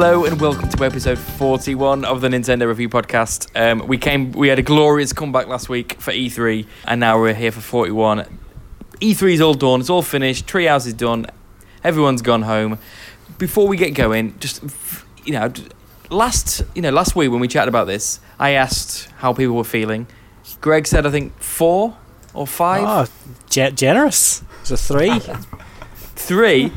Hello and welcome to episode 41 of the Nintendo Review Podcast. Um, we came, we had a glorious comeback last week for E3, and now we're here for 41. E3 is all done, it's all finished, Treehouse is done, everyone's gone home. Before we get going, just you know, last you know last week when we chatted about this, I asked how people were feeling. Greg said I think four or five, Oh, ge- generous. It's a three. three.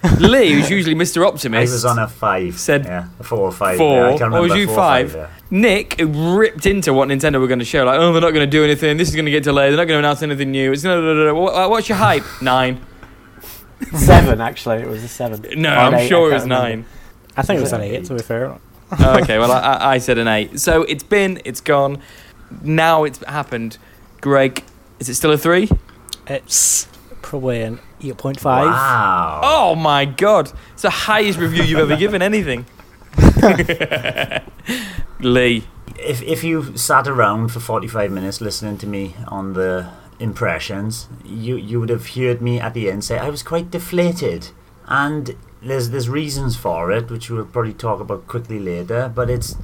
Lee, who's usually Mr. I Optimist, was on a five. Said yeah, a four or five. four. Yeah, I can't Or was you four or five? yeah. Nick ripped into what Nintendo were going to show. Like, oh, they're not going to do anything. This is going to get delayed. They're not going to announce anything new. It's no. What, what's your hype? Nine. Seven, actually. It was a seven. No, Or I'm eight, sure it was remember. nine. I think it was Was an it eight, to be fair. Oh, okay, well, I, I- I said an eight. So it's been, it's gone. Now it's happened. Greg, is it still a three? It's probably an 8.5. Wow. Oh my god. It's the highest review you've ever given anything. Lee. If if you sat around for forty five minutes listening to me on the impressions, you you would have heard me at the end say I was quite deflated, and there's there's reasons for it, which we'll probably talk about quickly later. But it's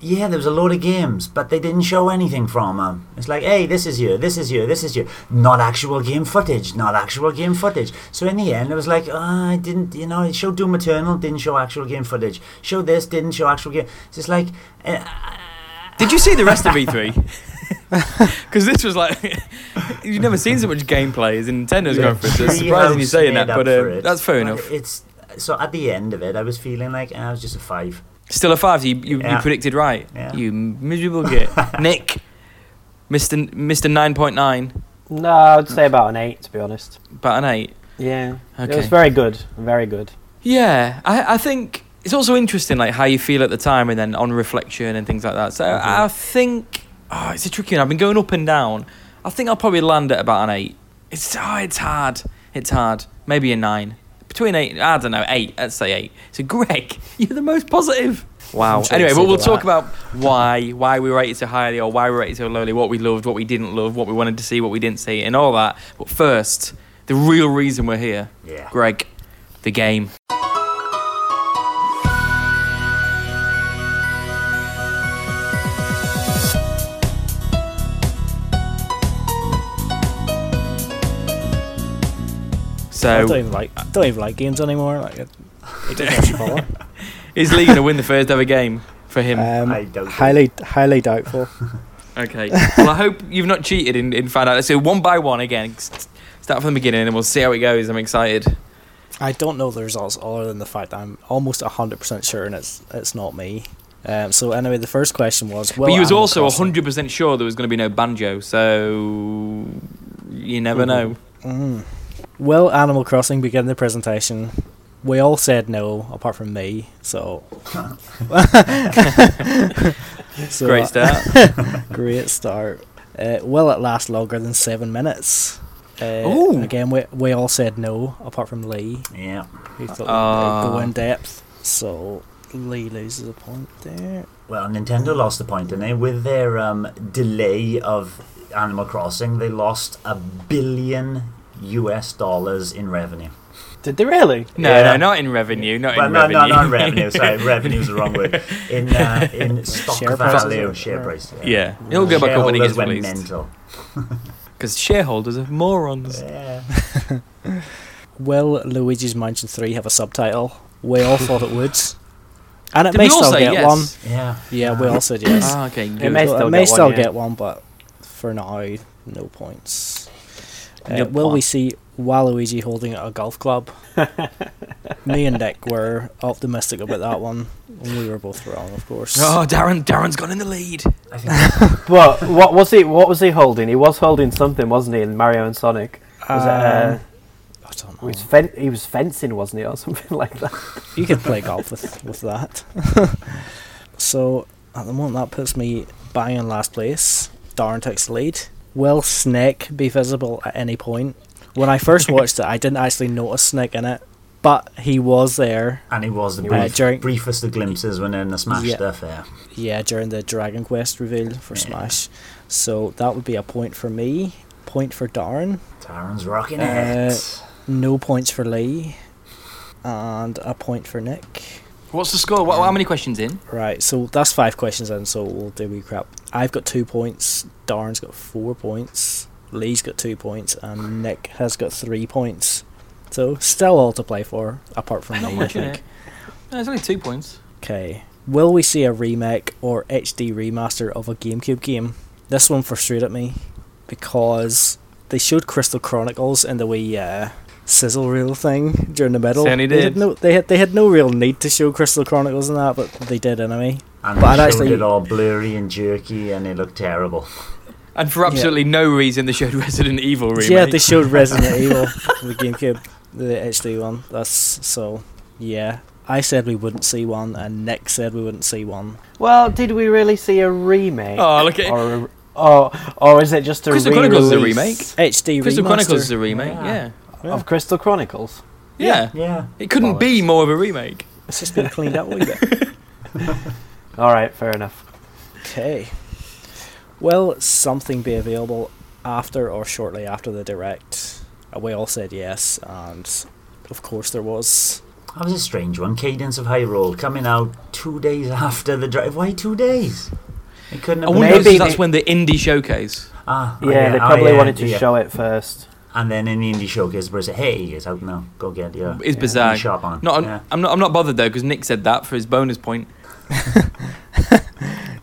yeah, there was a load of games, but they didn't show anything from them. It's like, hey, this is you, this is you, this is you. Not actual game footage, not actual game footage. So in the end, it was like, oh, I didn't, you know, it showed Doom Eternal, didn't show actual game footage. Show this, didn't show actual game. It's just like, uh, Did you see the rest of E3? Because this was like, you've never seen so much gameplay as in Nintendo's going for it. So it's surprising you saying that, but uh, that's fair But enough. It's so at the end of it, I was feeling like I was just a five. Still a five. So you, you, you predicted right. Yeah. You miserable git. Nick, Mister Mister Nine Point Nine, No, I'd say about an eight, to be honest. about an eight. Yeah. It was very good. Very good. Yeah, I, I think it's also interesting, like how you feel at the time, and then on reflection and things like that. So Mhm. I think, oh, it's a tricky one. I've been going up and down. I think I'll probably land at about an eight. It's oh, it's hard. It's hard. Maybe a nine. Between eight, I don't know, eight. Let's say eight. So Greg, you're the most positive. Wow. Anyway, say we'll that. talk about why why we rated so highly or why we rated so lowly, what we loved, what we didn't love, what we wanted to see, what we didn't see, and all that. But first, the real reason we're here, Yeah. Greg, the game. I So don't even like don't even like games anymore. Like it, it doesn't actually bother. is Lee going to win the first ever game for him? Um, I doubt it. highly highly doubtful. okay. Well, I hope you've not cheated in, in find out. So one by one again. Start from the beginning, and we'll see how it goes. I'm excited. I don't know the results other than the fact that I'm almost hundred percent sure, and it's it's not me. Um, so anyway, the first question was. Well, but you was Animal also Crossing- 100 percent sure there was going to be no banjo. So you never know. Mm. Will Animal Crossing begin the presentation? We all said no, apart from me. So, so Great uh, start. great start. Uh, will it last longer than seven minutes? Uh, Again, we we all said no, apart from Lee, Yeah. who thought it'd go in depth. So Lee loses a point there. Well, Nintendo lost the point, didn't they? With their um, delay of Animal Crossing, they lost a billion US dollars in revenue. Did they really? No, Yeah. no, not in revenue. Not well, in no, revenue. no, not in revenue. Sorry, revenue is the wrong word. In uh, in stock Share prices value, or- share price. Yeah, it'll go back up when it Shareholders gets went released. mental. Because shareholders are morons. Yeah. Will Luigi's Mansion Three have a subtitle? We all thought it would, and it Did may still get yes? one. Yeah. Yeah, we all said yes. Ah, okay, It may still it may get one, still yeah. get one, but for now, no points. Uh, No will we see Waluigi holding a golf club? Me and Nick were optimistic about that one, and we were both wrong, of course. Oh, Darren, Darren's gone in the lead. I But what was he? What was he holding? He was holding something, wasn't he? In Mario and Sonic, was it? Uh, Um, I don't he know. was fen- he was fencing, wasn't he, or something like that? You could play golf with, with that. so, at the moment, that puts me bang in last place. Darren takes the lead. Will Snake be visible at any point? When I first watched it, I didn't actually notice Snake in it, but he was there. and he was the Uh, during- briefest of glimpses when in the Smash Yeah. stuff. Yeah. Yeah, during the Dragon Quest reveal for Yeah. Smash. So that would be a point for me. Point for Darren. Taron's rocking Uh, it. No points for Lee. And a point for Nick. What's the score? What, how many questions in? Right, so that's five questions in, so we'll do we crap. I've got two points, Darren's got four points, Lee's got two points, and Nick has got three points. So still all to play for, apart from me, I think. No, it's only two points. Okay. Will we see a remake or HD remaster of a GameCube game? This one frustrated me because they showed Crystal Chronicles in the wee uh, sizzle reel thing during the middle. Certainly They did. had no, they had they had no real need to show Crystal Chronicles and that, but they did anyway. And But I'd they showed actually- it all blurry and jerky, and it looked terrible. And for absolutely no reason, they showed Resident Evil remake. Yeah, they showed Resident Evil, the GameCube, the HD one. That's so. Yeah, I said we wouldn't see one, and Nick said we wouldn't see one. Well, did we really see a remake? Oh, look at it. Or, or, oh, or is it just a Crystal Chronicles is a re-release HD Crystal remaster. Chronicles is a remake. Yeah. Yeah. Of Crystal Chronicles? Yeah. Yeah. It couldn't be more of a remake. It's just been cleaned up a wee bit. All right, fair enough. Okay. Will something be available after or shortly after the direct? Uh, We all said yes, and of course there was. That was a strange one. Cadence of Hyrule coming out two days after the drive. Why two days? It couldn't I have wonder been. if Maybe that's when the indie showcase. Ah, Yeah, oh, they oh, probably yeah, wanted to yeah. show it first. And then in the indie showcase, they say, "Hey, it's out now. Go get your It's indie bizarre. shop on." Not, yeah. I'm not. I'm not bothered though because Nick said that for his bonus point.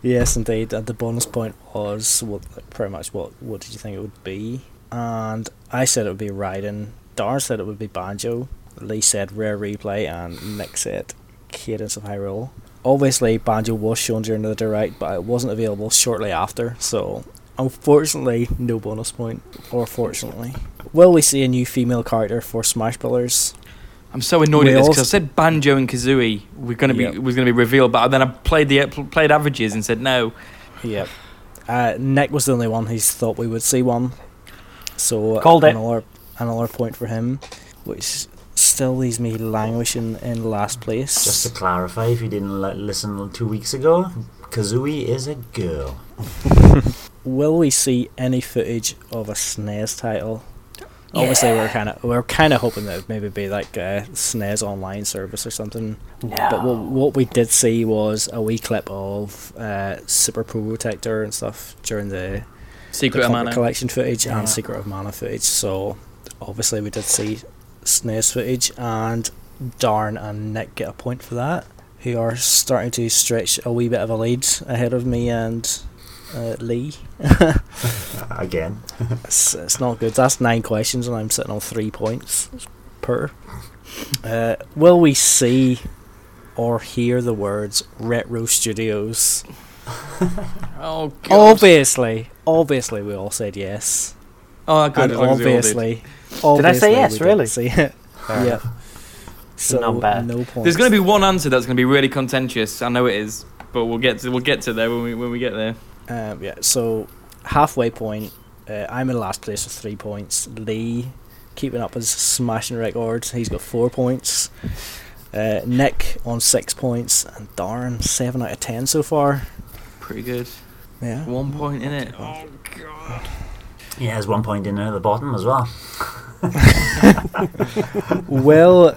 Yes, indeed. And the bonus point was what, like, pretty much what. What did you think it would be? And I said it would be Raiden. Darn said it would be Banjo. Lee said Rare Replay, and Nick said Cadence of Hyrule. Obviously, Banjo was shown during the direct, but it wasn't available shortly after. So, unfortunately, no bonus point. Or fortunately, will we see a new female character for Smash Brothers? I'm so annoyed We at this because I said Banjo and Kazooie were going to be Yep. was going to be revealed, but then I played the played averages and said no. Yep. Uh, Nick was the only one who thought we would see one. So Called it. another another point for him, which still leaves me languishing in last place. Just to clarify, if you didn't li- listen two weeks ago, Kazooie is a girl. Will we see any footage of a SNES title? Obviously, we're kind of we're kind of hoping that it would maybe be like a SNES online service or something. No. But what, what we did see was a wee clip of uh, Super Pro Protector and stuff during the Secret the of Mana. collection footage Yeah. and Secret of Mana footage. So obviously we did see SNES footage, and Darn and Nick get a point for that. Who are starting to stretch a wee bit of a lead ahead of me and uh, Lee. Again. It's, it's not good. That's nine questions, and I'm sitting on three points per. Uh, will we see or hear the words Retro Studios? Oh god. Obviously, obviously, we all said yes. Oh, good. and as long as we all did. obviously, Did I say yes, really? See it. Yeah. So Not bad. no points. There's going to be one answer that's going to be really contentious. I know it is, but we'll get to we'll get to there when we when we get there. Um, yeah. So halfway point. Uh, I'm in last place with three points. Lee keeping up his smashing record. He's got four points. Uh, Nick on six points, and Darren seven out of ten so far. Pretty good. Yeah. One point in it. Oh god. Yeah, there's one point in there at the bottom as well. will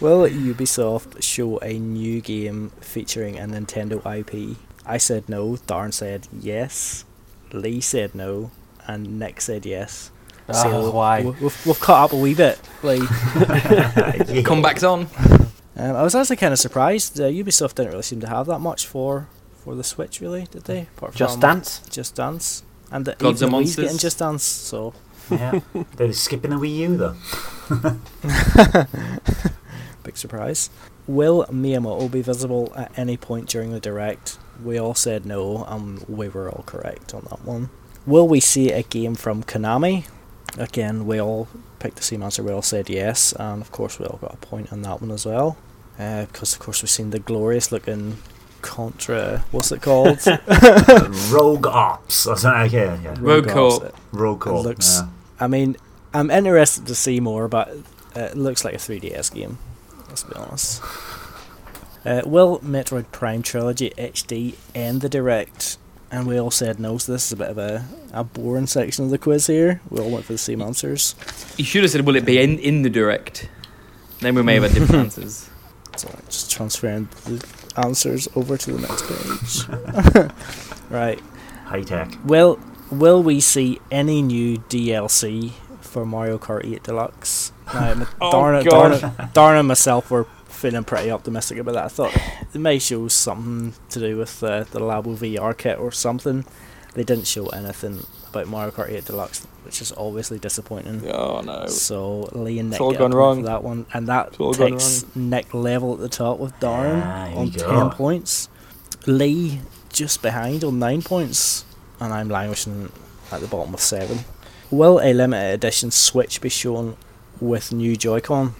Will Ubisoft show a new game featuring a Nintendo IP? I said no. Darren said yes. Lee said no, and Nick said yes. Oh, why? we- We've, we've caught up a wee bit. Lee. Yeah. Comebacks on. Um, I was actually kind of surprised. Uh, Ubisoft didn't really seem to have that much for for the Switch, really, did they? Apart Just Dance? Just Dance, and the, Gods even and Wii's getting Monsters. Just Dance. So yeah. They're skipping the Wii U though. big surprise. Will Miyamoto be visible at any point during the direct? We all said no, and we were all correct on that one. Will we see a game from Konami? Again, we all picked the same answer. We all said yes, and of course we all got a point on that one as well. Uh, because of course we've seen the glorious looking Contra. What's it called? Rogue Ops. Or something. Okay, yeah. Rogue Ops. Corp. Rogue Corp. looks- yeah. I mean, I'm interested to see more, but it looks like a 3DS game. Let's be honest. Uh, will Metroid Prime Trilogy HD end the direct? And we all said no, so this is a bit of a, a boring section of the quiz here. We all went for the same answers. You should have said, "Will it be in in the direct?" Then we may have had different answers. So just transferring the answers over to the next page. right. High tech. Will Will we see any new DLC for Mario Kart 8 Deluxe? Now, m- Oh, Darn, it, God. Darn, it, Darn and myself were feeling pretty optimistic about that. I thought it may show something to do with uh, the Labo VR kit or something. They didn't show anything about Mario Kart 8 Deluxe, which is obviously disappointing. Oh no. So Lee and Nick It's all gone wrong. for that one, and that It's all gone takes Nick level at the top with Darren Ah, on we go. ten points. Lee just behind on nine points, and I'm languishing at the bottom with seven. Will a limited edition Switch be shown with new Joy-Con?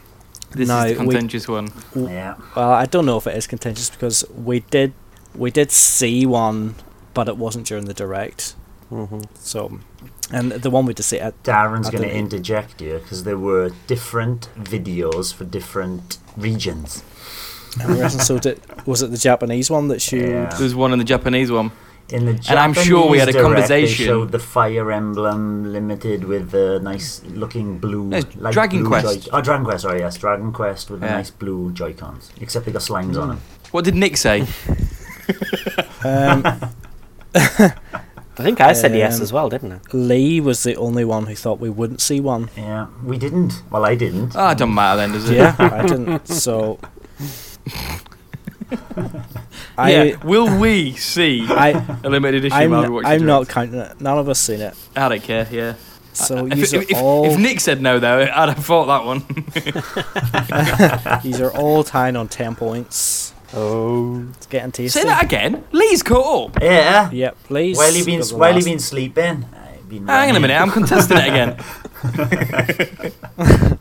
This No, is the we- contentious one. Yeah. Well, I don't know if it is contentious because we did we did see one, but it wasn't during the direct. hmm So, and the one we did see at Darren's going to interject here because there were different videos for different regions. Interesting. so did, was it the Japanese one that showed? Yeah. There's one in the Japanese one. In the And I'm sure we had a direct, conversation- They showed the Fire Emblem Limited with the nice looking blue. No, it's Dragon blue Quest. Joy- oh, Dragon Quest. Sorry, yes, Dragon Quest with the nice blue Joy Cons. Except they got slimes on them. What did Nick say? Um, I think I said yes Um, as well, didn't I? Lee was the only one who thought we wouldn't see one. Yeah, we didn't. Well, I didn't. Ah, it doesn't matter then, does it? Yeah, I didn't. So, I, yeah. Will we see I, a limited edition I'm, while we watch I'm not direct? counting it. None of us seen it. I don't care. Yeah. So If, these if, are if, all if Nick said no, though, I'd have fought that one. these are all tied on ten points. Oh. It's getting tasty. Say that again. Lee's caught up. Yeah. Yep, please. While you been while you last- been sleeping. Been Hang on a minute. I'm contesting it again.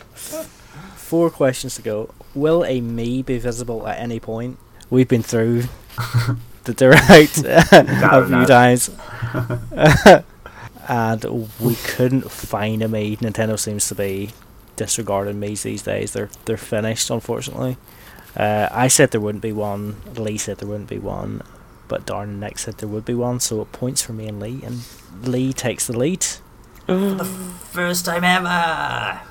Four questions to go. Will a me be visible at any point? We've been through the direct a few knows. times. and we couldn't find a Mii. Nintendo seems to be disregarding Miis these days. They're they're finished, unfortunately. Uh, I said there wouldn't be one. Lee said there wouldn't be one, but Darn and Nick said there would be one. So it points for me and Lee, and Lee takes the lead. the First time ever.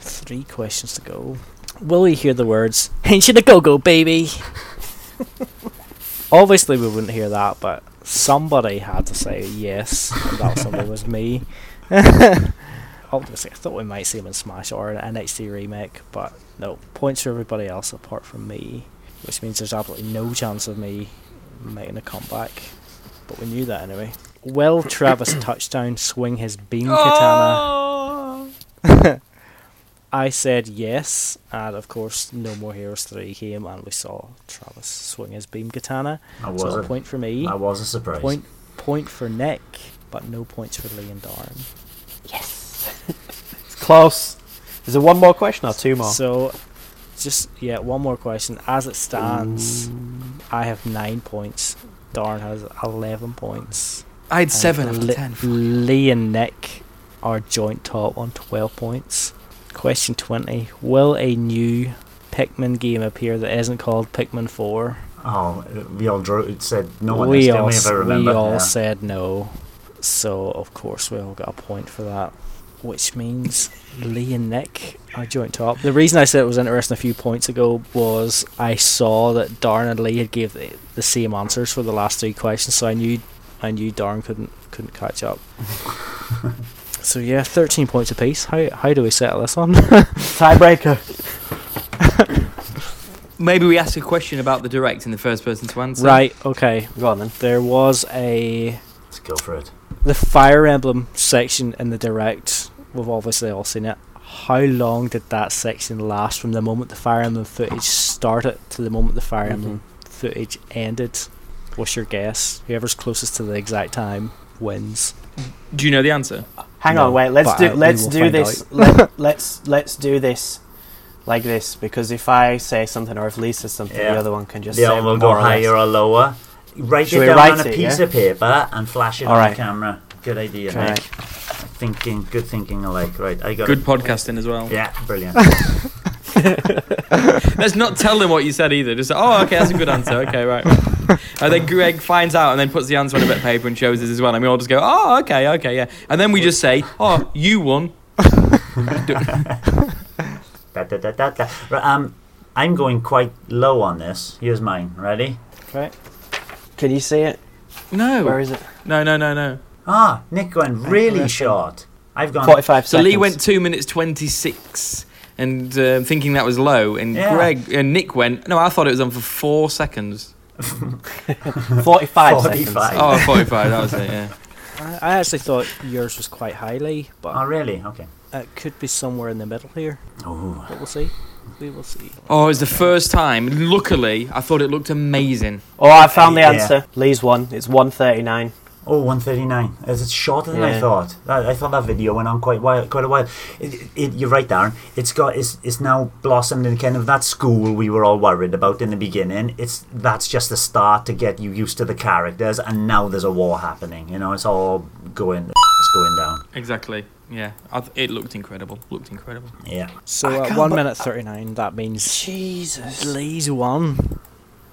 Three questions to go. Will we hear the words "Ain't you the go-go, baby"? Obviously, we wouldn't hear that, but somebody had to say yes, and that somebody was me. Obviously, I thought we might see him in Smash or an NXT remake, but no. Points for everybody else apart from me, which means there's absolutely no chance of me making a comeback. But we knew that anyway. Will Travis Touchdown swing his beam oh! katana? I said yes, and of course, No More Heroes 3 came, and we saw Travis swing his beam katana. That was So a a, point for me, that was a surprise. point point for Nick, but no points for Lee and Darn. Yes! it's close. Is there one more question or two more? So, just yeah, one more question. As it stands, I have nine points. Darn has eleven points. I had and seven after Li- ten. Lee and Nick are joint top on twelve points. Question twenty: Will a new Pikmin game appear that isn't called Pikmin Four? Oh, we all drew. It said no on we all, didn't if I s- remember. we all yeah. said no, so of course we all got a point for that. Which means Lee and Nick are joint top. The reason I said it was interesting a few points ago was I saw that Darn and Lee had gave the, the same answers for the last three questions, so I knew I knew Darn couldn't couldn't catch up. so yeah, thirteen points apiece. How how do we settle this one? Tiebreaker. Maybe we ask a question about the direct in the first person to answer. right. Okay. Go on then. There was a Let's go for it. the Fire Emblem section in the direct. We've obviously all seen it. How long did that section last from the moment the Fire Emblem footage started to the moment the Fire Emblem mm-hmm. footage ended? What's your guess? Whoever's closest to the exact time wins. Do you know the answer? Hang No, on, wait. Let's do uh, I- let's do this. Let, let's let's do this like this because if I say something or if Lee says something, Yeah. the other one can just the say other will go or higher or lower. Write Should it down write on a it, piece yeah? of paper and flash it All on right. the camera. Good idea, Right. Nick. Thinking, good thinking alike. Right, I got Good it. podcasting as well. Yeah, brilliant. Let's not tell them what you said either. Just oh, okay, that's a good answer. Okay, right. and then Greg finds out and then puts the answer on a bit of paper and shows us as well. And we all just go, oh, okay, okay, yeah. And then we just say, oh, you won. da, da, da, da, da. Right, um, I'm going quite low on this. Here's mine. Ready? Right. Can you see it? No. Where is it? No, no, no, no. Ah, Nick went really short. I've gone. 45 So seconds. Lee went two minutes twenty six, and uh, thinking that was low, and Yeah. Greg and Nick went. No, I thought it was on for four seconds. 45, 45. seconds. Oh, 45, That was it. Yeah. I, I actually thought yours was quite highly, but Oh, really? Okay. it could be somewhere in the middle here. Oh, But we'll see. We will see. Oh, it's the first time. Luckily, I thought it looked amazing. Oh, I found the Yeah. answer. Lee's one. It's 139. Oh, 139. It's shorter than I thought? I, I thought that video went on quite while, quite a while. It, it, you're right, Darren. It's got it's, it's now blossomed in kind of that school we were all worried about in the beginning. It's that's just the start to get you used to the characters, and now there's a war happening. You know, it's all going it's going down. Exactly. Yeah. Th- it looked incredible. Looked incredible. Yeah. So I at one minute thirty nine, that means Jesus. Lee's won.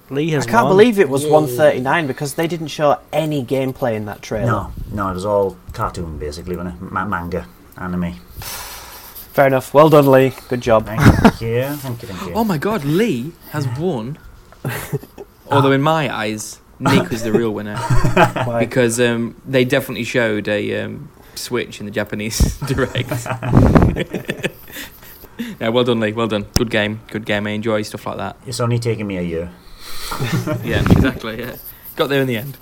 Lee I can't won. believe it was 139 because they didn't show any gameplay in that trailer. No, no, it was all cartoon basically, wasn't it? Ma- manga, anime. Fair enough. Well done, Lee. Good job. Thank you, thank you, thank you. Oh my God, Lee has won. Although in my eyes, Nick was the real winner because um, they definitely showed a um, switch in the Japanese direct. yeah, well done, Lee. Well done. Good game. Good game. I enjoy stuff like that. It's only taken me a year. Yeah, exactly. Yeah, got there in the end.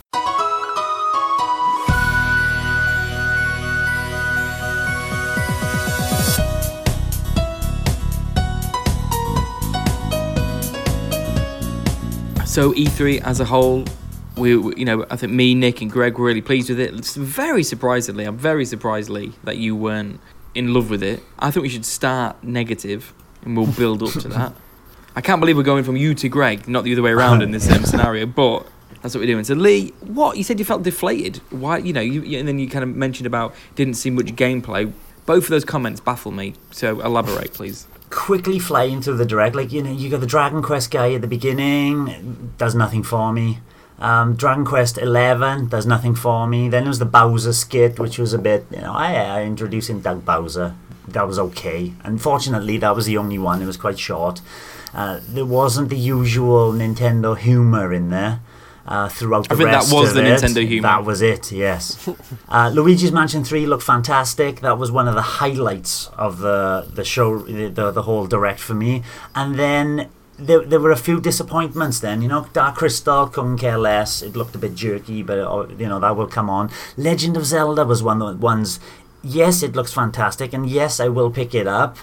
So E3 as a whole, we, you know, I think me, Nick, and Greg were really pleased with it. Very surprisingly, I'm very surprised, Lee, that you weren't in love with it. I think we should start negative, and we'll build up to that. I can't believe we're going from you to Greg, not the other way around in this same scenario, but that's what we're doing. So Lee, what you said you felt deflated? Why? You know, you, you- and then you kind of mentioned about didn't see much gameplay. Both of those comments baffle me. So elaborate, please. quickly flying through the direct. Like you know, you got the Dragon Quest guy at the beginning, does nothing for me. Um, Dragon Quest Eleven does nothing for me. Then there was the Bowser skit, which was a bit, you know, I, I introducing Doug Bowser. That was okay. Unfortunately, that was the only one. It was quite short. Uh, there wasn't the usual Nintendo humor in there. Uh, throughout the rest of the show. I think that was the it. Nintendo humour. That was it. Yes. Uh, Luigi's Mansion 3 looked fantastic. That was one of the highlights of the the show, the, the, the whole direct for me. And then there, there were a few disappointments then. You know, Dark Crystal, couldn't care less. It looked a bit jerky, but, uh, you know, that will come on. Legend of Zelda was one of the ones, yes, it looks fantastic, and yes, I will pick it up.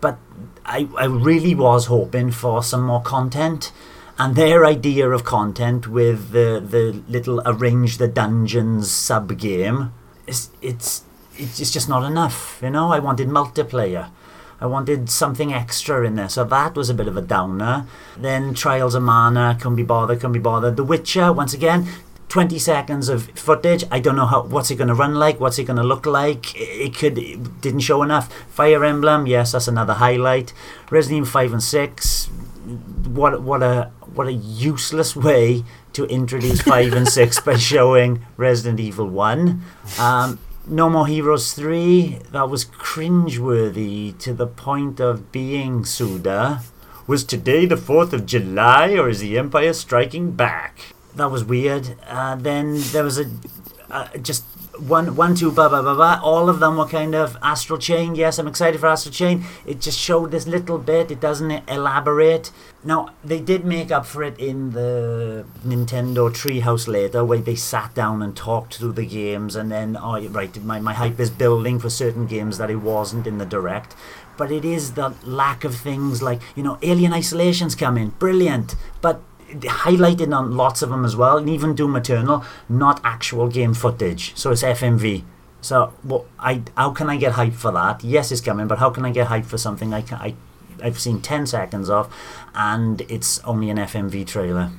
But I, I really was hoping for some more content and their idea of content with the the little arrange the dungeons sub game is it's it's just not enough you know? I wanted multiplayer. I wanted something extra in there. So that was a bit of a downer. Then trials of mana couldn't be bothered couldn't be bothered. The witcher once again 20 seconds of footage i don't know how what's it going to run like what's it going to look like it could it didn't show enough fire emblem yes that's another highlight resident evil 5 and 6 what what a what a useless way to introduce five and six by showing Resident Evil One. Um, no More Heroes 3, that was cringeworthy to the point of being Suda. Was today the 4th of July or is the Empire striking back? That was weird. Uh, then there was a uh, just one, one, two, blah, blah, blah, blah. All of them were kind of Astral Chain. Yes, I'm excited for Astral Chain. It just showed this little bit. It doesn't elaborate. Now, they did make up for it in the Nintendo Treehouse later, where they sat down and talked through the games, and then, oh, right, my, my hype is building for certain games that it wasn't in the Direct. But it is the lack of things like, you know, Alien Isolation's coming. Brilliant. But highlighted on lots of them as well, and even Doom Eternal, not actual game footage. So it's FMV. So well, I how can I get hype for that? Yes, it's coming, but how can I get hype for something I can, I I've seen ten seconds of, and it's only an FMV trailer.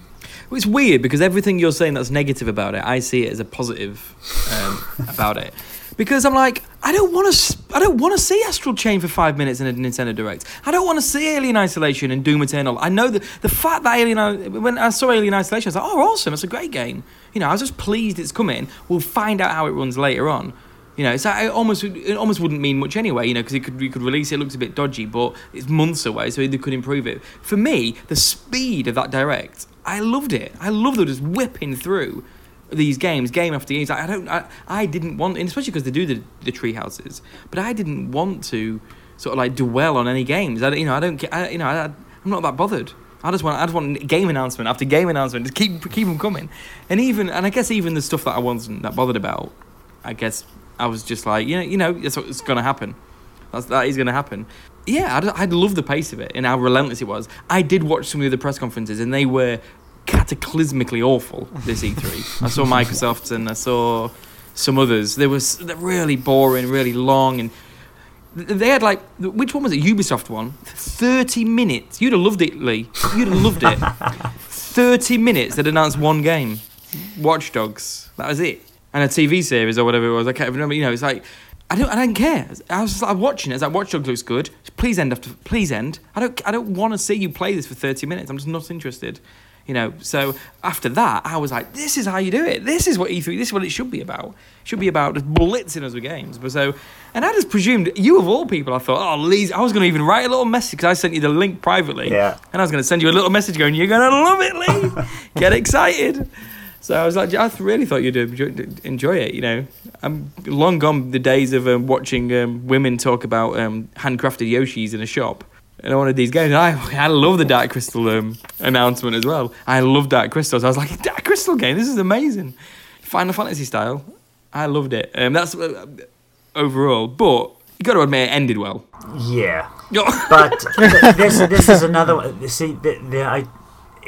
It's weird because everything you're saying that's negative about it, I see it as a positive um, about it. Because I'm like, I don't want to, I don't want to see Astral Chain for five minutes in a Nintendo Direct. I don't want to see Alien Isolation and Doom Eternal. I know that the fact that Alien, when I saw Alien Isolation, I was like, oh, awesome, it's a great game. You know, I was just pleased it's coming. We'll find out how it runs later on. You know, it's like, it almost it almost wouldn't mean much anyway. You know, because it could we could release it, it looks a bit dodgy, but it's months away, so they could improve it. For me, the speed of that direct, I loved it. I loved them just whipping through these games, game after game. I don't, I, I didn't want, and especially because they do the the tree houses, but I didn't want to sort of like dwell on any games. I, you know, I don't, get- I, you know, I, I'm not that bothered. I just want, I just want game announcement after game announcement. Just keep, keep them coming, and even, and I guess even the stuff that I wasn't that bothered about, I guess I was just like, you know, you know, going to happen. That's, that is going to happen. Yeah, I'd, I'd love the pace of it and how relentless it was. I did watch some of the press conferences, and they were cataclysmically awful. This E3, I saw Microsoft and I saw some others. They they're really boring, really long, and they had like which one was it? Ubisoft one. Thirty minutes. You'd have loved it, Lee. You'd have loved it. Thirty minutes. They'd announced one game, Watch Dogs. That was it, and a TV series or whatever it was. I can't remember. You know, it's like. I don't. I don't care. I was just like watching it. It's like Watch Dogs looks good. Please end after. Please end. I don't. I don't want to see you play this for thirty minutes. I'm just not interested. You know. So after that, I was like, this is how you do it. This is what E3. This is what it should be about. It should be about just blitzing us with games. But so, and I just presumed you of all people. I thought, oh, Lee. I was going to even write a little message because I sent you the link privately. Yeah. And I was going to send you a little message going, you're going to love it, Lee. Get excited. So I was like, I really thought you'd enjoy, enjoy it. You know, I'm long gone the days of um, watching um, women talk about um, handcrafted Yoshis in a shop. And I wanted these games. I I love the Dark Crystal um, announcement as well. I love Dark Crystal. So I was like, Dark Crystal game. This is amazing. Final Fantasy style. I loved it. Um, that's uh, overall. But you got to admit, it ended well. Yeah. But th- this this is another one. See, the, the, I,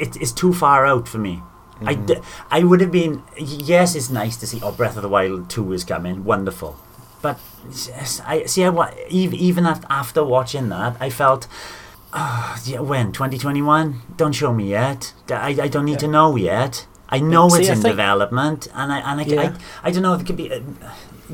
it, it's too far out for me. I, d- I would have been yes, it's nice to see. Oh, Breath of the Wild two is coming, wonderful. But I see. I wa- even after watching that, I felt. Oh, yeah, when 2021? Don't show me yet. I, I don't need to know yet. I know See, it's I in think- development, and I and I, Yeah. I, I don't know if it could be. Uh,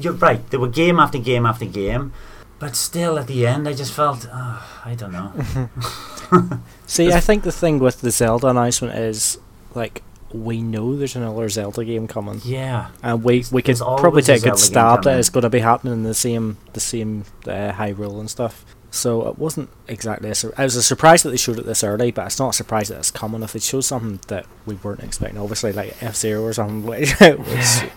you're right. There were game after game after game, but still at the end, I just felt. Oh, I don't know. See, I think the thing with the Zelda announcement is like we know there's another Zelda game coming, yeah. and we we could probably take a good stab that it's going to be happening in the same the same uh, Hyrule and stuff. So it wasn't exactly a sur- I was a surprise that they showed it this early, but it's not a surprise that it's coming. If they showed something that we weren't expecting, obviously like F Zero or something, which, which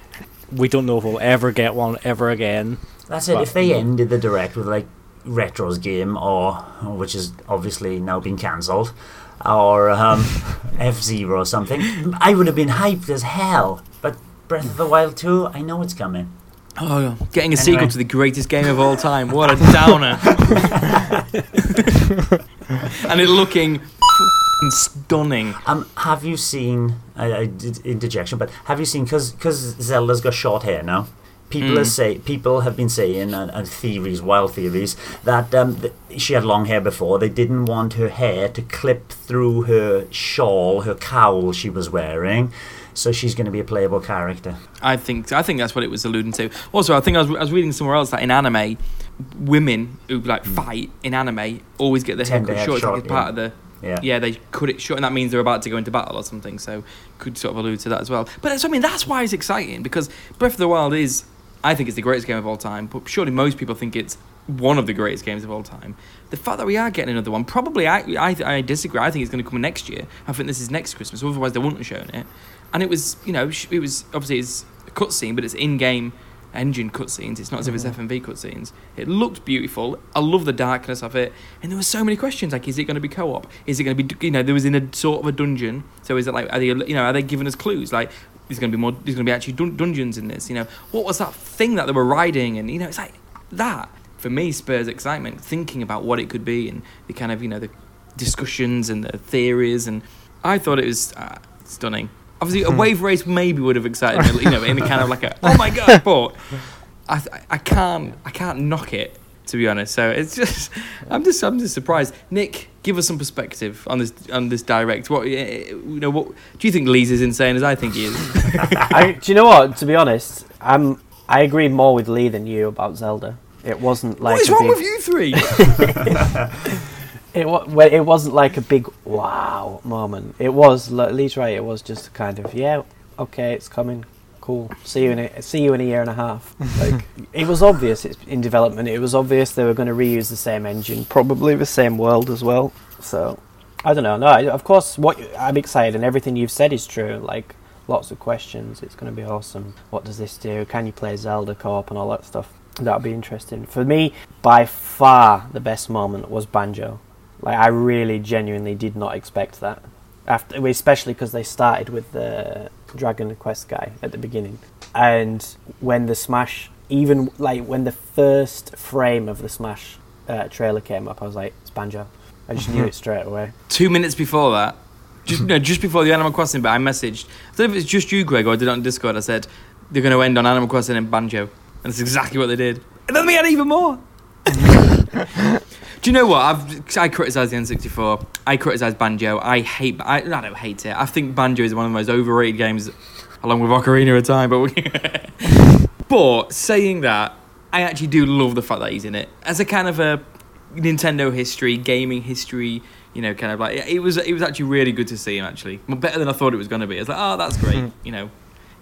we don't know if we'll ever get one ever again. That's it. If they ended the direct with like Retro's game, or which is obviously now been cancelled, or um, F Zero or something, I would have been hyped as hell. But Breath of the Wild two, I know it's coming. Oh, getting a sequel to the greatest game of all time. What a downer. and it looking stunning. Um, have you seen? I, I did interjection, but have you seen? Because Zelda's got short hair now. People Mm. are say people have been saying and, and theories, wild theories, that um, th- she had long hair before. They didn't want her hair to clip through her shawl, her cowl she was wearing. So she's going to be a playable character. I think I think that's what it was alluding to. Also, I think I was, I was reading somewhere else that in anime, women who like fight in anime always get their hair cut short. It's like short, it's part yeah. of the Yeah. yeah, they cut it short, and that means they're about to go into battle or something. So could sort of allude to that as well. But I mean, that's why it's exciting because Breath of the Wild is, I think, it's the greatest game of all time. But surely most people think it's one of the greatest games of all time. The fact that we are getting another one, probably I I, I disagree. I think it's going to come next year. I think this is next Christmas. Otherwise, they wouldn't have shown it. And it was, you know, it was obviously it's a cutscene, but it's in-game engine cutscenes. It's not as if it's mm-hmm. FMV cutscenes. It looked beautiful. I love the darkness of it, and there were so many questions. Like, is it going to be co-op? Is it going to be, you know, there was in a sort of a dungeon. So is it like, are they, you know, are they giving us clues? Like, there's going to be more. There's going to be actually dun- dungeons in this. You know, what was that thing that they were riding? And you know, it's like that for me spurs excitement. Thinking about what it could be and the kind of, you know, the discussions and the theories. And I thought it was uh, stunning. Obviously, a wave race maybe would have excited me, you know, in a kind of like a oh my god, but I, I can't I can't knock it to be honest. So it's just I'm just I'm just surprised. Nick, give us some perspective on this on this direct. What eh, you know? What do you think? Lee's as insane as I think he is. I, do you know what? To be honest, I'm I agree more with Lee than you about Zelda. It wasn't like what is wrong big, with you three? It well, it wasn't like a big wow moment. It was Lee's right. It was just a kind of yeah, okay, it's coming, cool. See you in a, see you in a year and a half. Like it was obvious it's in development. It was obvious they were going to reuse the same engine, probably the same world as well. So I don't know. No, I, of course, what I'm excited and everything you've said is true. Like lots of questions. It's going to be awesome. What does this do? Can you play Zelda co-op and all that stuff? That'll be interesting. For me, by far the best moment was Banjo. Like I really genuinely did not expect that. After, especially because they started with the Dragon Quest guy at the beginning, and when the Smash, even like when the first frame of the Smash uh, trailer came up, I was like, "It's Banjo." I just knew it straight away. Two minutes before that, just no, just before the Animal Crossing bit, I messaged. I don't know if it's just you, Greg, or I did it on Discord. I said they're going to end on Animal Crossing and Banjo, and that's exactly what they did. And then we had even more. Do you know what? I've I criticise the N64. I criticise Banjo. I hate. I, I don't hate it. I think Banjo is one of the most overrated games, along with Ocarina of Time. But but saying that, I actually do love the fact that he's in it as a kind of a Nintendo history, gaming history. You know, kind of like it was. It was actually really good to see him. Actually, better than I thought it was going to be. It's like, oh, that's great. Hmm. you know,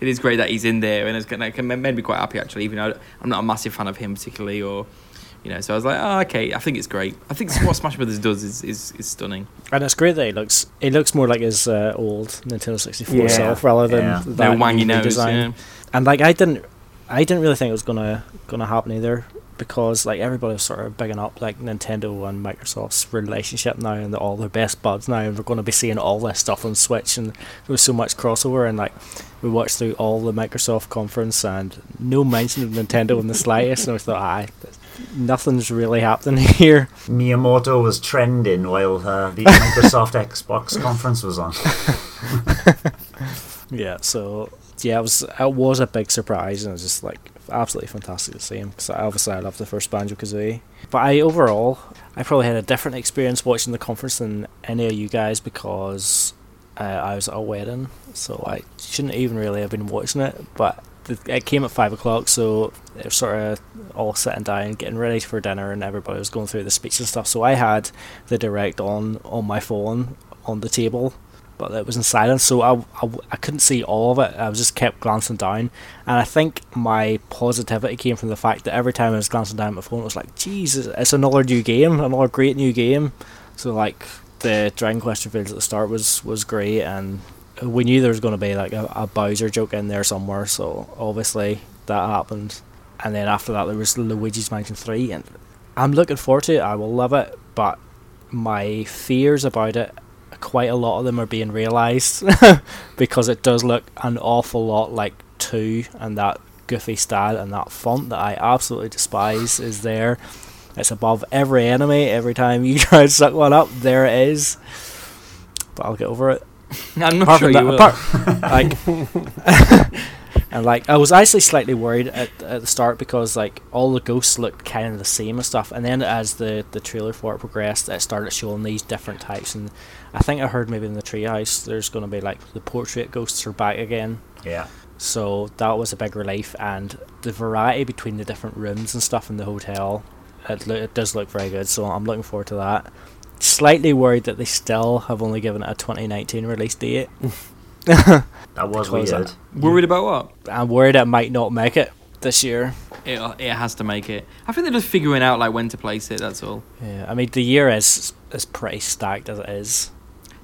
it is great that he's in there, and it's kind of made me quite happy actually. Even though I'm not a massive fan of him particularly, or you know, so I was like, oh, okay, I think it's great. I think what Smash Brothers does is, is, is stunning. And it's great that it looks it looks more like his uh, old Nintendo 64 Yeah, self rather than yeah. that no wangy new nose. design. Yeah. And like I didn't I didn't really think it was gonna gonna happen either because like everybody was sort of bigging up like Nintendo and Microsoft's relationship now and all their best buds now and we're going to be seeing all this stuff on Switch and there was so much crossover and like we watched through all the Microsoft conference and no mention of Nintendo in the slightest and I thought ah nothing's really happening here Miyamoto was trending while uh, the Microsoft Xbox conference was on. yeah so yeah it was it was a big surprise and it was just like absolutely fantastic to see him because obviously I love the first Banjo Kazooie. But I overall I probably had a different experience watching the conference than any of you guys because uh, I was at a wedding so I shouldn't even really have been watching it but the, it came at five o'clock so they were sort of all sitting down getting ready for dinner and everybody was going through the speech and stuff. So I had the direct on on my phone on the table but it was in silence, so I, I, I couldn't see all of it. I was just kept glancing down, and I think my positivity came from the fact that every time I was glancing down at my phone, it was like, Jesus, it's another new game, another great new game. So like the Dragon Quest reveals at the start was was great, and we knew there was going to be like a, a Bowser joke in there somewhere. So obviously that happened, and then after that there was Luigi's Mansion Three, and I'm looking forward to it. I will love it, but my fears about it quite a lot of them are being realised because it does look an awful lot like 2 and that goofy style and that font that I absolutely despise is there. It's above every enemy every time you try to suck one up, there it is. But I'll get over it. I'm not Apart sure from you that- will. apart- like and like I was actually slightly worried at, at the start because like all the ghosts looked kind of the same and stuff and then as the the trailer for it progressed it started showing these different types and I think I heard maybe in the treehouse there's going to be like the portrait ghosts are back again Yeah. so that was a big relief and the variety between the different rooms and stuff in the hotel it, lo- it does look very good so I'm looking forward to that slightly worried that they still have only given it a 2019 release date That was weird. that. Worried about what? I'm worried it might not make it this year. It, it has to make it. I think they're just figuring out like when to place it. That's all. Yeah, I mean the year is is pretty stacked as it is.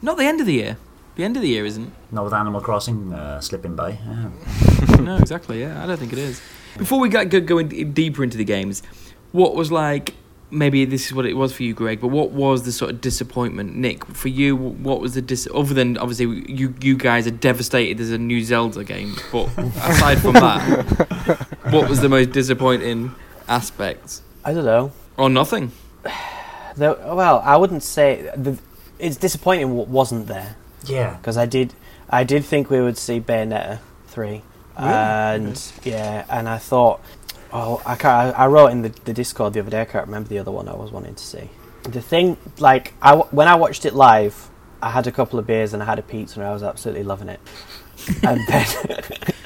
Not the end of the year. The end of the year isn't. Not with Animal Crossing uh, slipping by. Yeah. no, exactly. Yeah, I don't think it is. Before we got go, going deeper into the games, what was like? Maybe this is what it was for you, Greg. But what was the sort of disappointment, Nick? For you, what was the dis? Other than obviously you you guys are devastated. There's a new Zelda game, but aside from that, what was the most disappointing aspect? I don't know. Or nothing? There, well, I wouldn't say the, it's disappointing what wasn't there Yeah. because I did I did think we would see Bayonetta three, Really? and yeah, and I thought, oh, I can't. I, I wrote in the, the Discord the other day. I can't remember the other one I was wanting to see. The thing, like, I when I watched it live, I had a couple of beers and I had a pizza and I was absolutely loving it. and then,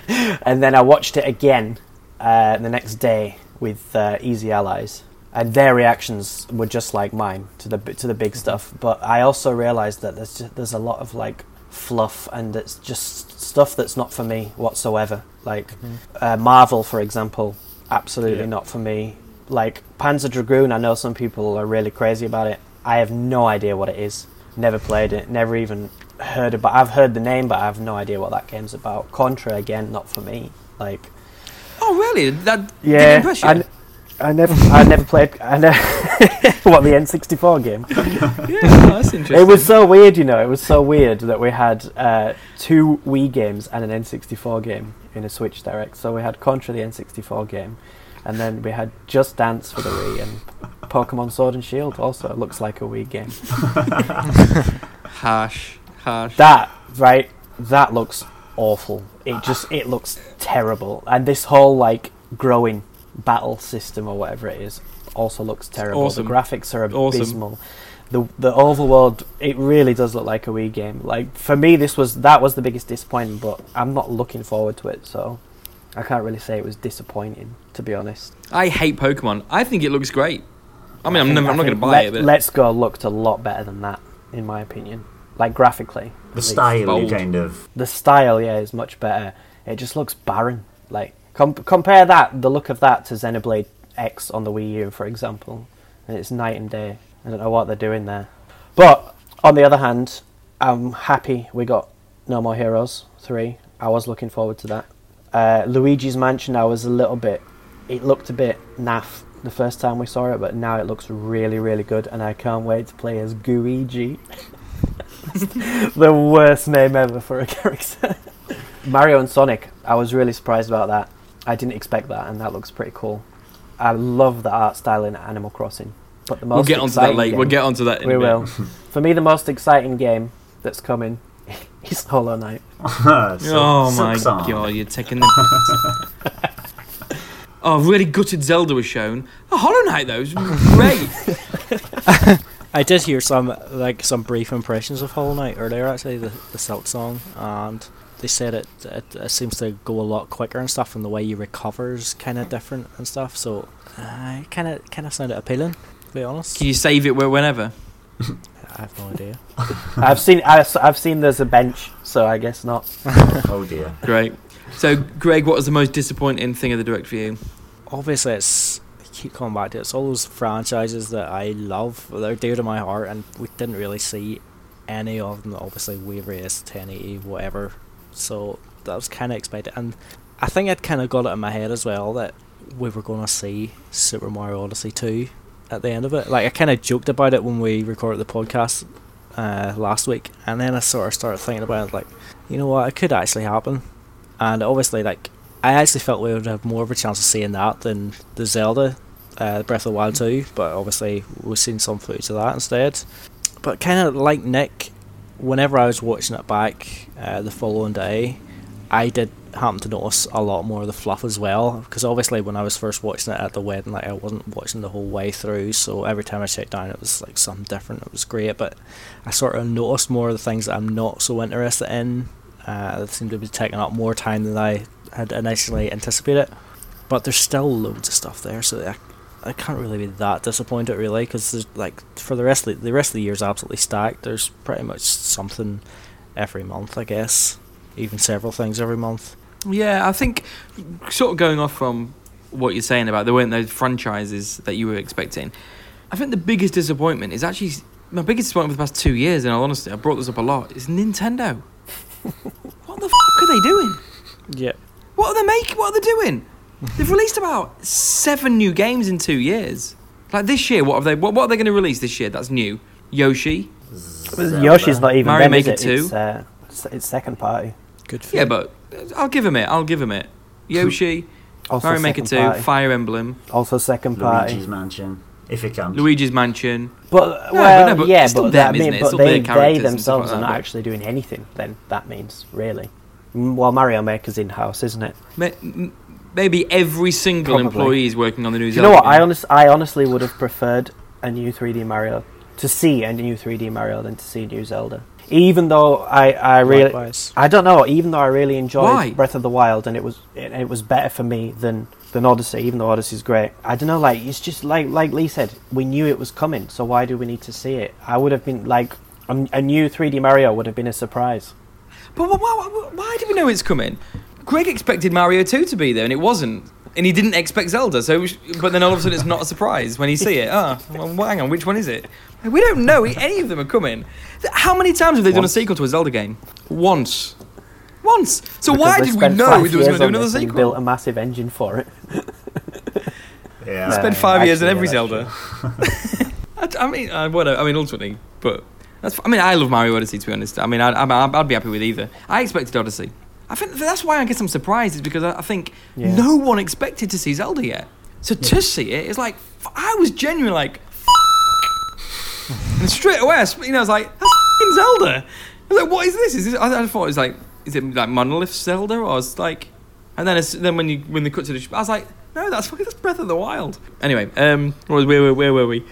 and then I watched it again uh, the next day with uh, Easy Allies, and their reactions were just like mine to the to the big stuff. But I also realised that there's just, there's a lot of like fluff and it's just stuff that's not for me whatsoever. Like uh, Marvel, for example, absolutely Yeah. not for me. Like Panzer Dragoon, I know some people are really crazy about it. I have no idea what it is. Never played it. Never even heard about. I've heard the name, but I have no idea what that game's about. Contra again, not for me. Like Oh, really? That yeah? I, n- I never, I never played. I never, what the N64 game. yeah, that's interesting. It was so weird, you know. It was so weird that we had uh, two Wii games and an N64 game in a Switch Direct. So we had Contra, the N64 game, and then we had Just Dance for the Wii and Pokemon Sword and Shield. Also, looks like a Wii game. harsh, harsh. That right, that looks awful. It just it looks terrible. And this whole like growing battle system or whatever it is also looks terrible. awesome. The graphics are Awesome. Abysmal. The the overworld it really does look like a Wii game. Like for me this was that was the biggest disappointment, but I'm not looking forward to it, so I can't really say it was disappointing to be honest. I hate Pokemon. I think it looks great. I mean, I'm, think- never, I I'm not going to buy Let- it, but Let's Go looked a lot better than that, in my opinion. Like graphically. The style bold. kind of the style yeah is much better it just looks barren like com- compare that the look of that to xenoblade x on the wii u for example and it's night and day i don't know what they're doing there but on the other hand i'm happy we got no more heroes 3 i was looking forward to that uh, luigi's mansion i was a little bit it looked a bit naff the first time we saw it but now it looks really really good and i can't wait to play as Gooigi the worst name ever for a character. Mario and Sonic, I was really surprised about that. I didn't expect that, and that looks pretty cool. I love the art style in Animal Crossing. But the most we'll get onto that exciting later. game- We'll get onto that in we a will. For me, the most exciting game that's coming is Hollow Knight. oh my sucks on. god, you're taking the. oh, really gutted Zelda was shown. Oh, Hollow Knight though was great. I did hear some like some brief impressions of Hollow Knight earlier, actually the the Silk Song, and they said it, it it seems to go a lot quicker and stuff, and the way you recover is kind of different and stuff. So, uh, kind of kind of sounded appealing, to be honest. Can you save it where whenever? I have no idea. I've seen I've, I've seen there's a bench, so I guess not. oh dear. Great. So, Greg, what was the most disappointing thing of the direct for you? Obviously, it's I keep coming back to it. It's all those franchises that I love. They're dear to my heart, and we didn't really see any of them. Obviously, Wave Race, 1080, whatever. So that was kind of expected, and I think I'd kind of got it in my head as well that we were going to see Super Mario Odyssey 2 at the end of it. Like I kind of joked about it when we recorded the podcast uh, last week, and then I sort of started thinking about it, like, you know what, it could actually happen. And obviously, like, I actually felt we would have more of a chance of seeing that than the Zelda, uh, Breath of the Wild 2, but obviously we've seen some footage of that instead. But kind of like Nick, whenever I was watching it back uh, the following day, I did happen to notice a lot more of the fluff as well. Because obviously, when I was first watching it at the wedding, like I wasn't watching the whole way through, so every time I checked down, it was like something different. It was great, but I sort of noticed more of the things that I'm not so interested in. Uh, that seem to be taking up more time than I had initially anticipated. But there's still loads of stuff there, so I, I can't really be that disappointed really, because like for the rest of the, the rest of the year is absolutely stacked. There's pretty much something every month, I guess, even several things every month. Yeah, I think sort of going off from what you're saying about there weren't those franchises that you were expecting. I think the biggest disappointment is actually my biggest disappointment for the past two years. In all honesty, I brought this up a lot. Is Nintendo. what the f- are they doing? Yeah. What are they making? What are they doing? They've released about seven new games in two years. Like this year, what have they? What, what are they going to release this year? That's new. Yoshi. Yoshi's not even Mario them, is Maker it? 2. It's, uh, it's, it's second party. Good for Yeah, you. but I'll give him it. I'll give him it. Yoshi, Also Mario Maker Two, party. Fire Emblem, Also second party. Luigi's Mansion, if it counts. Luigi's Mansion. But but well, no, but yeah, but them, that isn't mean, but they, they characters and stuff themselves like are not but- actually doing anything. Then that means really, well, Mario Maker's in house, isn't it? Ma- Maybe every single Probably. employee is working on the new. Do you know what? game. I honest, I honestly would have preferred a new 3D Mario to see a new 3D Mario than to see new Zelda. Even though I, I really, Likewise. I don't know. Even though I really enjoyed Why? Breath of the Wild, and it was it, it was better for me than than Odyssey. Even though Odyssey's great, I don't know. Like it's just like like Lee said, we knew it was coming, so why do we need to see it? I would have been like a, a new 3D Mario would have been a surprise. But why, why, why did we know it's coming? Greg expected Mario 2 to be there, and it wasn't. And he didn't expect Zelda, so but then all of a sudden it's not a surprise when you see it. Ah, well, hang on, which one is it? We don't know any of them are coming. How many times have they done a sequel to a Zelda game? Once. Once. So Because why did we know five there was going to do another sequel? Built a massive engine for it. Yeah. Spend Uh, five years in every yeah, Zelda. I, I mean, uh, whatever. I mean, ultimately, but that's. I mean, I love Mario Odyssey to be honest. I mean, I'd, I'd, I'd be happy with either. I expected Odyssey. I think that's why I guess I'm surprised is because I, I think Yeah. no one expected to see Zelda yet. So to see it, it's like I was genuinely like, and straight away, I, you know, I was like, that's Zelda. I was like, what is this? Is this? I, I thought it was like, is it like Monolith Zelda or it's like, and then it's, then when you when they cut to the, I was like, no, that's fucking that's Breath of the Wild. Anyway, um, where, where, where, were we? I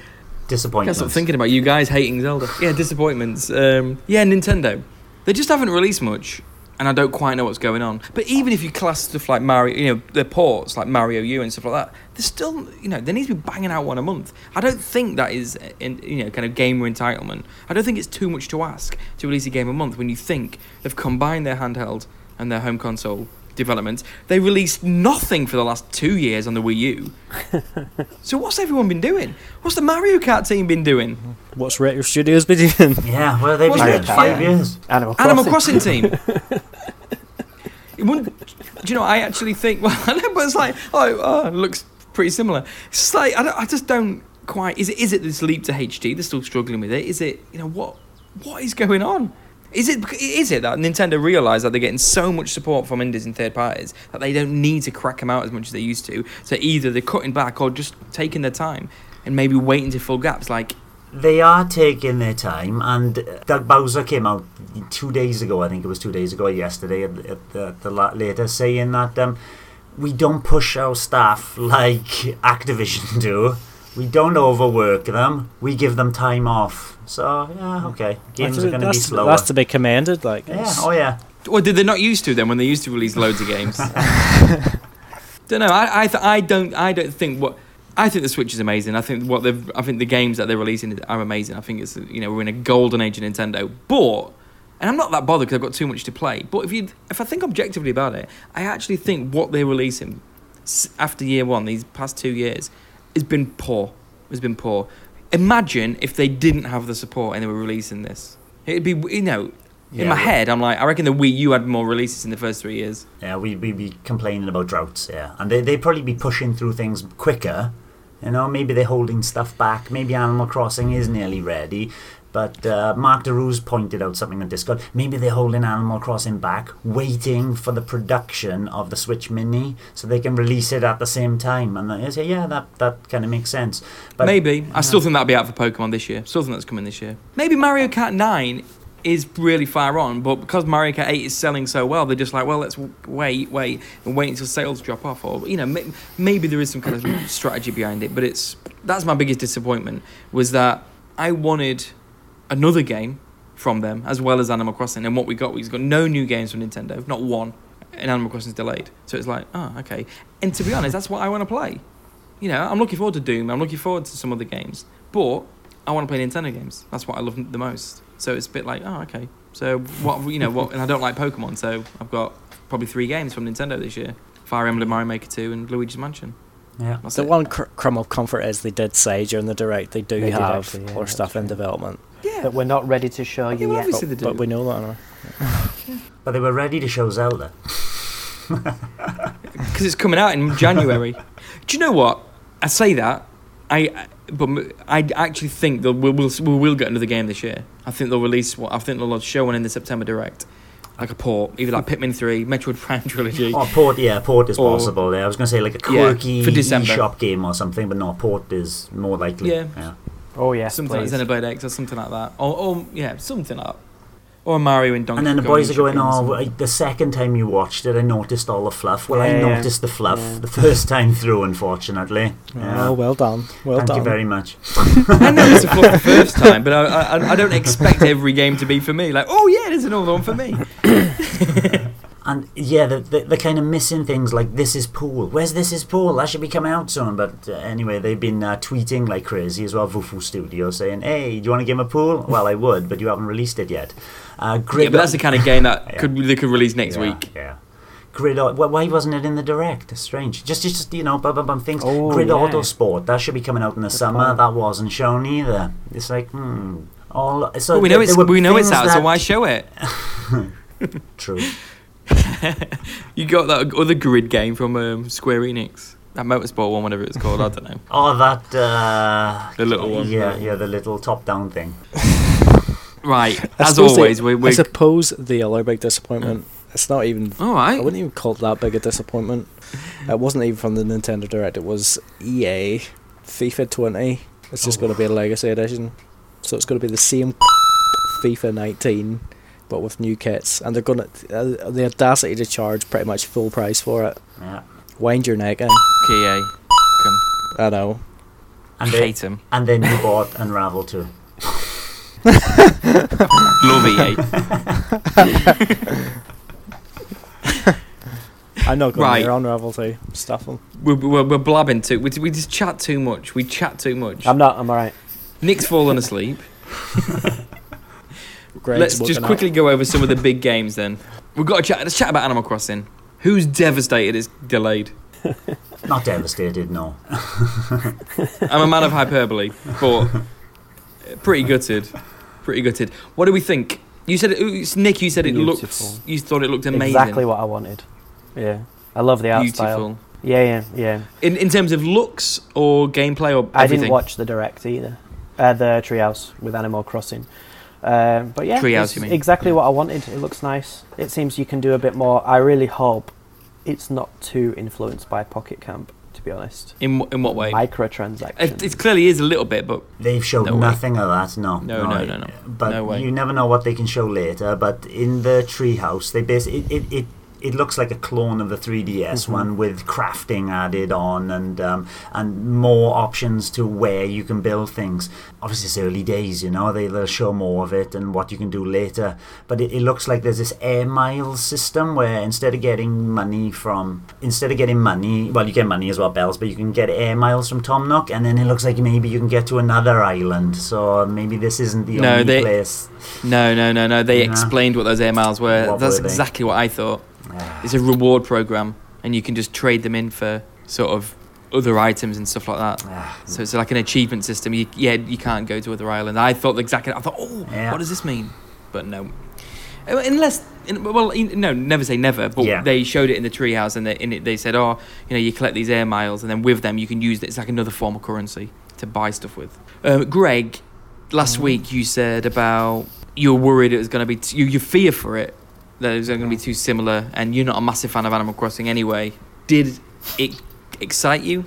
Disappointment. guess I'm thinking about you guys hating Zelda. Yeah, disappointments. Um, yeah, Nintendo. They just haven't released much, and I don't quite know what's going on. But even if you class stuff like Mario, you know, the ports like Mario U and stuff like that, there's still, you know, they need to be banging out one a month. I don't think that is, in, you know, kind of gamer entitlement. I don't think it's too much to ask to release a game a month when you think they've combined their handheld and their home console development. They released nothing for the last two years on the Wii U. so what's everyone been doing? What's the Mario Kart team been doing? What's Retro Studios been doing? Yeah, well, they've What's been it? dead five Yeah. years. Animal Crossing. Animal Crossing team. it wouldn't. Do you know? I actually think. Well, I know, but it's like, oh, oh looks pretty similar. It's like I, don't, I just don't quite. Is it? Is it this leap to HD? They're still struggling with it. Is it? You know what? What is going on? Is it? Is it that Nintendo realised that they're getting so much support from indies and third parties that they don't need to crack them out as much as they used to? So either they're cutting back or just taking their time and maybe waiting to fill gaps. Like They are taking their time, and Doug Bowser came out two days ago. I think it was two days ago, yesterday, at, at the, the later, saying that um, we don't push our staff like Activision do. We don't overwork them. We give them time off. So yeah, hmm. okay. Games are going to be that's, slower. that's to be commanded, Like, yeah. it's- Oh yeah. Or did they not used to then when they used to release loads of games? don't know. I I, th- I don't I don't think what I think the Switch is amazing. I think what they've I think the games that they're releasing are amazing. I think it's you know we're in a golden age of Nintendo. But and I'm not that bothered because I've got too much to play. But if you if I think objectively about it, I actually think what they're releasing after year one, these past two years, has been poor. Has been poor. Imagine if they didn't have the support and they were releasing this. It'd be you know. Yeah, In my head, I'm like, I reckon the Wii U had more releases in the first three years. Yeah, we we be complaining about droughts, yeah, and they they'd probably be pushing through things quicker. You know, maybe they're holding stuff back. Maybe Animal Crossing is nearly ready, but uh, Mark DeRue's pointed out something on Discord. Maybe they're holding Animal Crossing back, waiting for the production of the Switch Mini, so they can release it at the same time. And I say, yeah, that that kind of makes sense. But Maybe. I still think that'll be out for Pokemon this year. Still think that's coming this year. Maybe Mario Kart 9 is really far on, but because Mario Kart 8 is selling so well, they're just like, well, let's wait, wait, and wait until sales drop off. Or, you know, may- maybe there is some kind of strategy behind it, but it's that's my biggest disappointment was that I wanted another game from them as well as Animal Crossing, and what we got, we got no new games from Nintendo, not one, and Animal Crossing's delayed. So it's like, oh, okay. And to be honest, that's what I want to play. You know, I'm looking forward to Doom. I'm looking forward to some other games, but I want to play Nintendo games. That's what I love the most. So it's a bit like, oh, okay. So what you know what? And I don't like Pokemon, so I've got probably three games from Nintendo this year: Fire Emblem, Mario Maker Two, and Luigi's Mansion. yeah, That's the it. one cr- crumb of comfort is they did say during the direct they do They have actually, yeah, more that's stuff in development. Yeah, that we're not ready to show you well, yet. obviously But, they do. but we know that. Now. but they were ready to show Zelda. because it's coming out in January. Do you know what? I say that, I but I actually think that we'll, we'll we will get another game this year. I think they'll release what I think they'll show one in the September direct, like a port, either like Pikmin Three, Metroid Prime trilogy. Oh, port, yeah, port is Or- possible. Yeah, I was going to say like a Yeah, quirky for December. shop game or something, but no, port is more likely. Yeah. yeah. Oh yeah, something please. like Xenoblade X or something like that, or, or yeah, something like that. Or Mario and Donkey And then the boys are going, oh, something. I- the second time you watched it, I noticed all the fluff. Well, I Yeah, yeah. noticed the fluff Yeah. the first time through, unfortunately. Oh, yeah. Oh, well done. Well done. Thank done. you very much. I noticed the fluff the first time, but I, I, I don't expect every game to be for me. Like, oh yeah, there's another one for me. And yeah, the, the, they're kind of missing things like This Is Pool. Where's This Is Pool? That should be coming out soon. But uh, anyway, they've been uh, tweeting like crazy as well, VooFoo Studio, saying, hey, do you want to give him a pool? Well, I would, but you haven't released it yet. Uh, Yeah, but that's the kind of game that Yeah. Could they could release next yeah, week? Yeah. Grid. Why wasn't it in the direct? It's strange. Just, just you know, bum, bum, bum things. Oh, Grid yeah. Autosport. That should be coming out in the summer. point. That wasn't shown either. It's like, hmm. All. So Well, we know it's we know it's out, so why show it? True. You got that other grid game from um, Square Enix, that Motorsport one, whatever it's called. I don't know. Oh, that. Uh, The little one. Yeah, yeah, the little top-down thing. Right, I as suppose the- always, we I suppose the other big disappointment. It's not even. All I wouldn't even call it that big a disappointment. It wasn't even from the Nintendo Direct. It was EA FIFA 20. It's just going to be a Legacy edition, so it's going to be the same FIFA 19, but with new kits, and they're going to uh, the audacity to charge pretty much full price for it. Yeah. Wind your neck in. KA. Come. I know. And then, Hate him. and then you bought Unravel too. Love EA. I'm not going Right. near Unravel to stuff them. We're, we're, we're blabbing too. We, we just chat too much. We chat too much. I'm not. I'm alright. Nick's fallen asleep. Greg's Let's just woken up. quickly go over some of the big games then. We've got to chat. Let's chat about Animal Crossing. Who's devastated it's delayed? Not devastated, no. I'm a man of hyperbole, but pretty gutted. Pretty gutted. What do we think? You said it, it's Nick. You said it Beautiful. looked. You thought it looked amazing. Exactly what I wanted. Yeah, I love the art Beautiful. style. Yeah, yeah, yeah. In in terms of looks or gameplay or I didn't watch the direct either. Uh, the Treehouse with Animal Crossing. Um, but yeah, Treehouse, it's you mean? exactly what I wanted. It looks nice. It seems you can do a bit more. I really hope it's not too influenced by Pocket Camp. To be honest, In wh- in what way? microtransactions. It, it clearly is a little bit, but They've showed No way. nothing of that. No, No, no, no, no. But No way. you never know what they can show later. But in the treehouse, they basically it. It, it it looks like a clone of the 3DS Mm-hmm. one with crafting added on and um, and more options to where you can build things. Obviously, it's early days, you know. They, they'll show more of it and what you can do later. But it, it looks like there's this air miles system where instead of getting money from instead of getting money, well, you get money as well, bells, but you can get air miles from Tom Nook, and then it looks like maybe you can get to another island. So maybe this isn't the No, only they- place. no, no, no, no. They explained what those air miles were. What That's were exactly what I thought. It's a reward program, and you can just trade them in for sort of other items and stuff like that. Ah. So it's like an achievement system. You, yeah, you can't go to other islands. I thought exactly. I thought, oh, Yeah. what does this mean? But no, Uh, unless well, no, never say never. But Yeah. they showed it in the treehouse, and they, in it, they said, oh, you know, you collect these air miles, and then with them you can use it. It's like another form of currency to buy stuff with. Um, Greg, last Mm. week you said about you were worried it was going to be t- you, you fear for it that it was going to be too similar, and you're not a massive fan of Animal Crossing anyway. Did it excite you,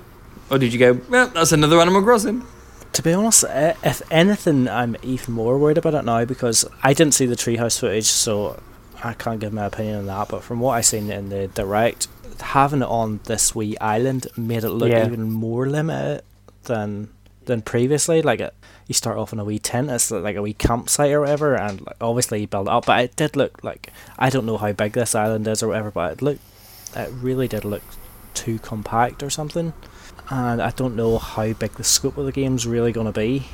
or did you go, well, that's another Animal Crossing? To be honest, if anything, I'm even more worried about it now because I didn't see the treehouse footage, so I can't give my opinion on that. But from what I've seen in the direct, having it on this wee island made it look Yeah. even more limited than than previously. Like it, you start off in a wee tent, it's like a wee campsite or whatever, and like, obviously you build it up. But it did look like I don't know how big this island is or whatever, but it looked it really did look too compact or something and I don't know how big the scope of the game's really to be.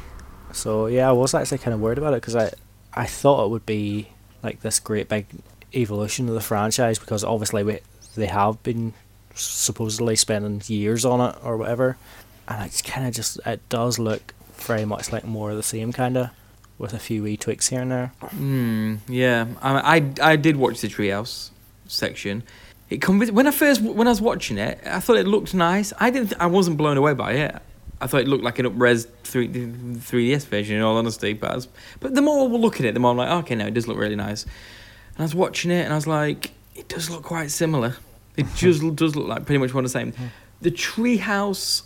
So yeah, I was actually kind of worried about it because I I thought it would be like this great big evolution of the franchise because obviously we, they have been supposedly spending years on it or whatever, and it's kind of just it does look very much like more of the same kind of with a few wee tweaks here and there. Hmm. Yeah. I, I I did watch the treehouse section. It when I first when I was watching it, I thought it looked nice. I didn't. I wasn't blown away by it. I thought it looked like an up-res 3, 3DS version. In all honesty, but was, but the more we look at it, the more I'm like, okay, no, it does look really nice. And I was watching it, and I was like, it does look quite similar. It just does look like pretty much one of the same. The treehouse,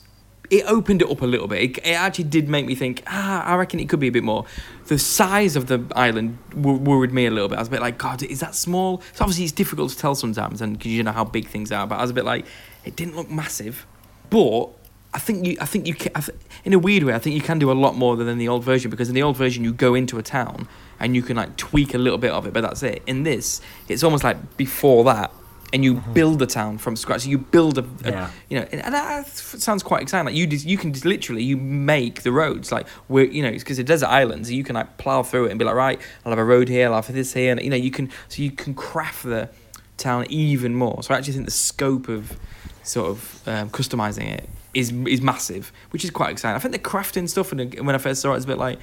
it opened it up a little bit. It, it actually did make me think, ah, I reckon it could be a bit more. The size of the island w- worried me a little bit. I was a bit like, God, is that small? So obviously it's difficult to tell sometimes, and because you know how big things are. But I was a bit like, it didn't look massive, but. I think you. I think you. Can, th- in a weird way, I think you can do a lot more than in the old version because in the old version you go into a town and you can like tweak a little bit of it, but that's it. In this, it's almost like before that, and you build a town from scratch. So you build a, a Yeah. you know, and, and that sounds quite exciting. Like you, just, you can just literally you make the roads like we're you know because it's desert islands, you can like plow through it and be like, right, I'll have a road here, I'll have this here, and you know you can so you can craft the town even more. So I actually think the scope of sort of um, customizing it is is massive, which is quite exciting. I think the crafting stuff and when I first saw it, it's a bit like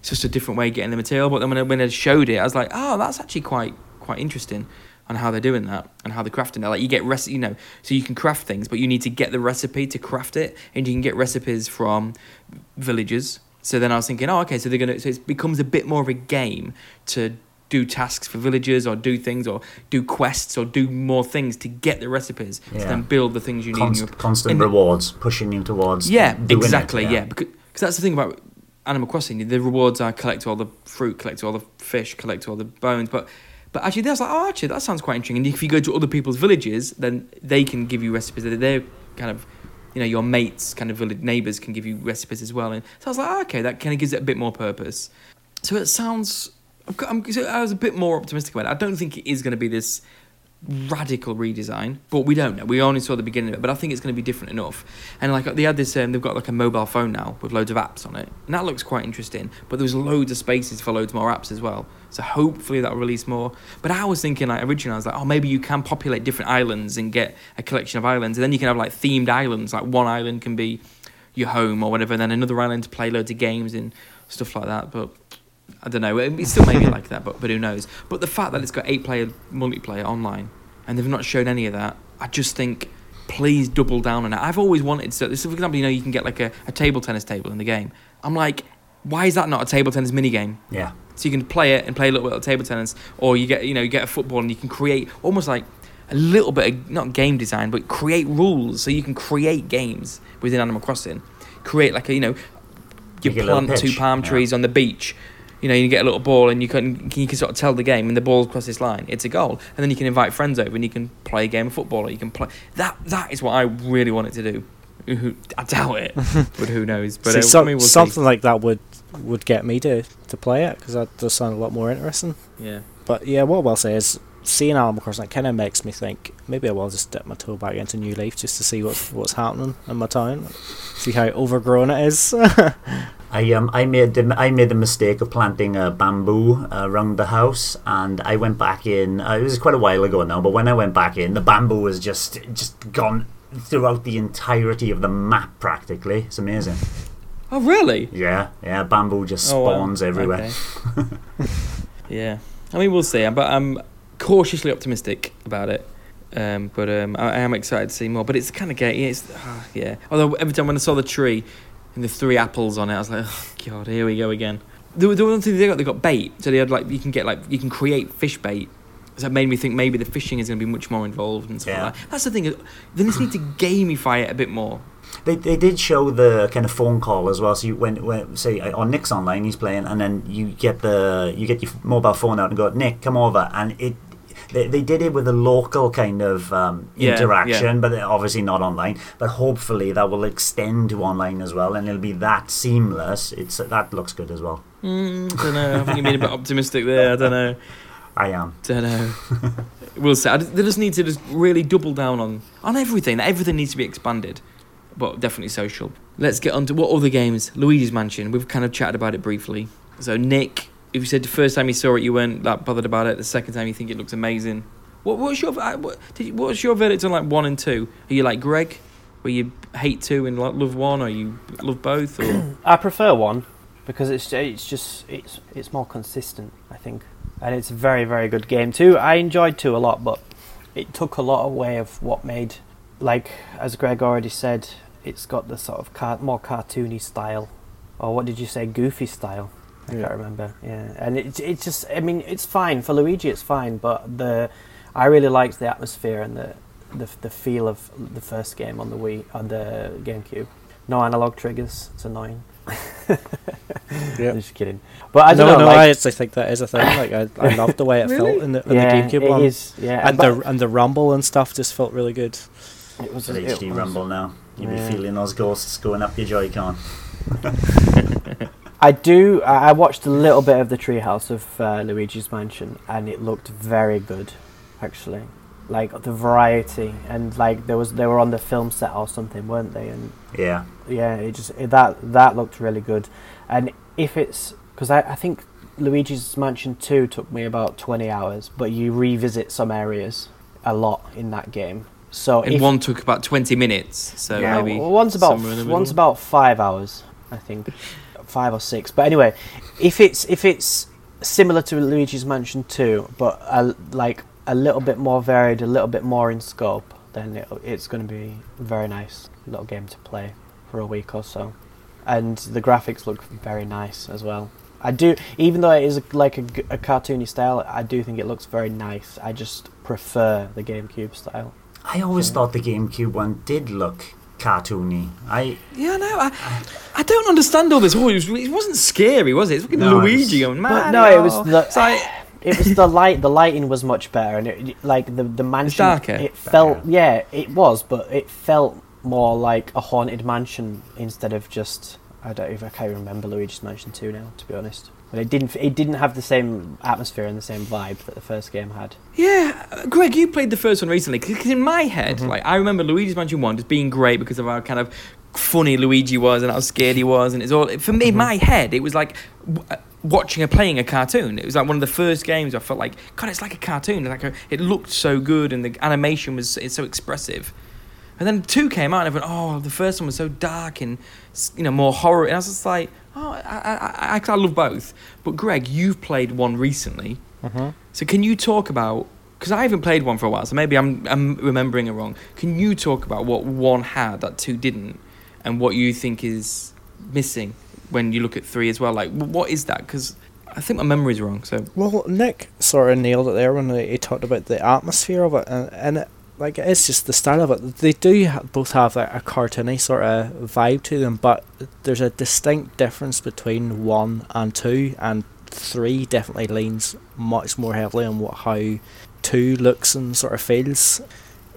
it's just a different way of getting the material. But then when I, when I showed it, I was like, oh, that's actually quite quite interesting on how they're doing that and how they're crafting it. Like you get rec- you know, so you can craft things, but you need to get the recipe to craft it, and you can get recipes from villagers. So then I was thinking, oh, okay, so they're gonna, so it becomes a bit more of a game to do tasks for villagers or do things or do quests or do more things to get the recipes to then build the things you need. Const, your, constant and- rewards pushing you towards. yeah, doing it, exactly. yeah, because cause that's the thing about Animal Crossing. The rewards are collect all the fruit, collect all the fish, collect all the bones. But but actually, that's like oh, actually that sounds quite interesting. And if you go to other people's villages, then they can give you recipes. That they're kind of you know your mates, kind of village neighbors can give you recipes as well. And so I was like, oh, okay, that kind of gives it a bit more purpose. So it sounds. I'm, so I was a bit more optimistic about it. I don't think it is going to be this radical redesign, but we don't know. We only saw the beginning of it, but I think it's going to be different enough. And like they had this, um, they've got like a mobile phone now with loads of apps on it, and that looks quite interesting. But there's loads of spaces for loads more apps as well. So hopefully that'll release more. But I was thinking like originally, I was like, oh, maybe you can populate different islands and get a collection of islands, and then you can have like themed islands. Like one island can be your home or whatever, and then another island to play loads of games and stuff like that. But I don't know. It still may be like that, but but who knows? But the fact that it's got eight player multiplayer online and they've not shown any of that, I just think please double down on it. I've always wanted so. So for example, you know, you can get like a, a table tennis table in the game. I'm like, why is that not a table tennis mini game? Yeah. So you can play it and play a little bit of table tennis, or you get you know you get a football and you can create almost like a little bit of not game design, but create rules so you can create games within Animal Crossing. Create like a you know you Make plant two palm yeah. trees on the beach. You know, you get a little ball and you can you can sort of tell the game and the ball across this line, it's a goal. And then you can invite friends over and you can play a game of football or you can play that that is what I really wanted to do. I doubt it, but who knows? But See, uh, some- I mean, we'll see. something like that would would get me to, to play it because that does sound a lot more interesting. Yeah. But yeah, what I'll say is seeing Animal Crossing kind of makes me think maybe I will just dip my toe back into New Leaf just to see what's what's happening in my town, see how overgrown it is. I um I made the I made the mistake of planting a bamboo uh, around the house, and I went back in. Uh, it was quite a while ago now, but when I went back in, the bamboo was just just gone throughout the entirety of the map. Practically, it's amazing. Oh really? Yeah, yeah, bamboo just Oh, wow. spawns everywhere. Okay. yeah, I mean we'll see. But I'm cautiously optimistic about it. Um, but um, I, I am excited to see more. But it's kind of gay. It's ah, yeah. Although every time when I saw the tree and the three apples on it, I was like, oh god, here we go again. The, the one thing they got, they got bait. So they had like you can get like you can create fish bait. So that made me think maybe the fishing is going to be much more involved and stuff Yeah. like that. That's the thing. They just need to gamify it a bit more. They, they did show the kind of phone call as well. So you when when say uh, on Nick's online, he's playing, and then you get the you get your mobile phone out and go, Nick, come over, and it. They, they did it with a local kind of um, Yeah, interaction, yeah. but obviously not online. But hopefully that will extend to online as well, and it'll be that seamless. It's that looks good as well. Mm, I don't know. I think you're being a bit optimistic there. I don't know. I am. Don't know. we'll see. They just need to just really double down on on everything. Everything needs to be expanded, but definitely social. Let's get on to what other games. Luigi's Mansion. We've kind of chatted about it briefly. So Nick, if you said the first time you saw it, you weren't that bothered about it. The second time, you think it looks amazing. What what's your uh, what, you, what's your verdict on like one and two? Are you like Greg, where you hate two and love one, or you love both? Or I prefer one because it's it's just it's it's more consistent, I think, and it's a very very good game too. I enjoyed two a lot, but it took a lot away of what made, like as Greg already said, it's got the sort of car- more cartoony style, or what did you say, goofy style? I Yeah. can't remember. Yeah, and it it just I mean it's fine for Luigi, it's fine, but the I really liked the atmosphere and the the the feel of the first game on the Wii on the GameCube. No analog triggers. It's annoying. Yeah. Just kidding. But I don't know. no, I actually think that is a thing. Like I, I love the way it Really? felt in the, in yeah, the GameCube it one, is, Yeah, and but the and the rumble and stuff just felt really good. It was an it HD was- Rumble now. You'll Yeah. be feeling those ghosts going up your Joy-Con. I do. I I watched a little bit of the Treehouse of uh, Luigi's Mansion, and it looked very good, actually. like the variety and like there was they were on the film set or something, weren't they? And Yeah. yeah, it just it, that that looked really good. And if it's because I, I think Luigi's Mansion Two took me about twenty hours, but you revisit some areas a lot in that game. So And if, one took about 20 minutes, so yeah, maybe one's about somewhere in the one's about five hours, I think, five or six. But anyway, if it's if it's similar to Luigi's Mansion Two, but a, like a little bit more varied, a little bit more in scope, then it, it's going to be a very nice little game to play for a week or so. And the graphics look very nice as well. I do, even though it is like a, a cartoony style, I do think it looks very nice. I just prefer the GameCube style. I always Yeah. thought the GameCube one did look cartoony. I Yeah, no, I, I don't understand all this. Oh, it, was, it wasn't scary, was it? It's fucking No, Luigi it's- going But mad. no, it was the It's like, it was the light. The lighting was much better, and it, like the the mansion. darker. It felt Better. yeah, it was, but it felt more like a haunted mansion instead of just I don't even I can't remember Luigi's Mansion Two now, to be honest. But it didn't it didn't have the same atmosphere and the same vibe that the first game had. yeah, uh, Greg, you played the first one recently. Because in my head, Mm-hmm. like I remember Luigi's Mansion One just being great because of how kind of funny Luigi was and how scared he was, and it's all for me. In my head, it was like uh, watching a playing a cartoon. It was like one of the first games I felt like, God, it's like a cartoon. Like a, it looked so good, and the animation was it's so expressive. And then two came out, and I went, "Oh, the first one was so dark and you know more horror." And I was just like, "Oh, I, I, I, I, love both." But Greg, you've played one recently, mm-hmm. so can you talk about? Because I haven't played one for a while, so maybe I'm I'm remembering it wrong. Can you talk about what one had that two didn't, and what you think is missing when you look at three as well? Like, what is that? Because I think my memory's wrong. So Well, Nick sort of nailed it there when he he talked about the atmosphere of it, and, and it, like it's just the style of it. They do ha- both have like, a cartoony sort of vibe to them, but there's a distinct difference between one and two, and three definitely leans much more heavily on what how two looks and sort of feels.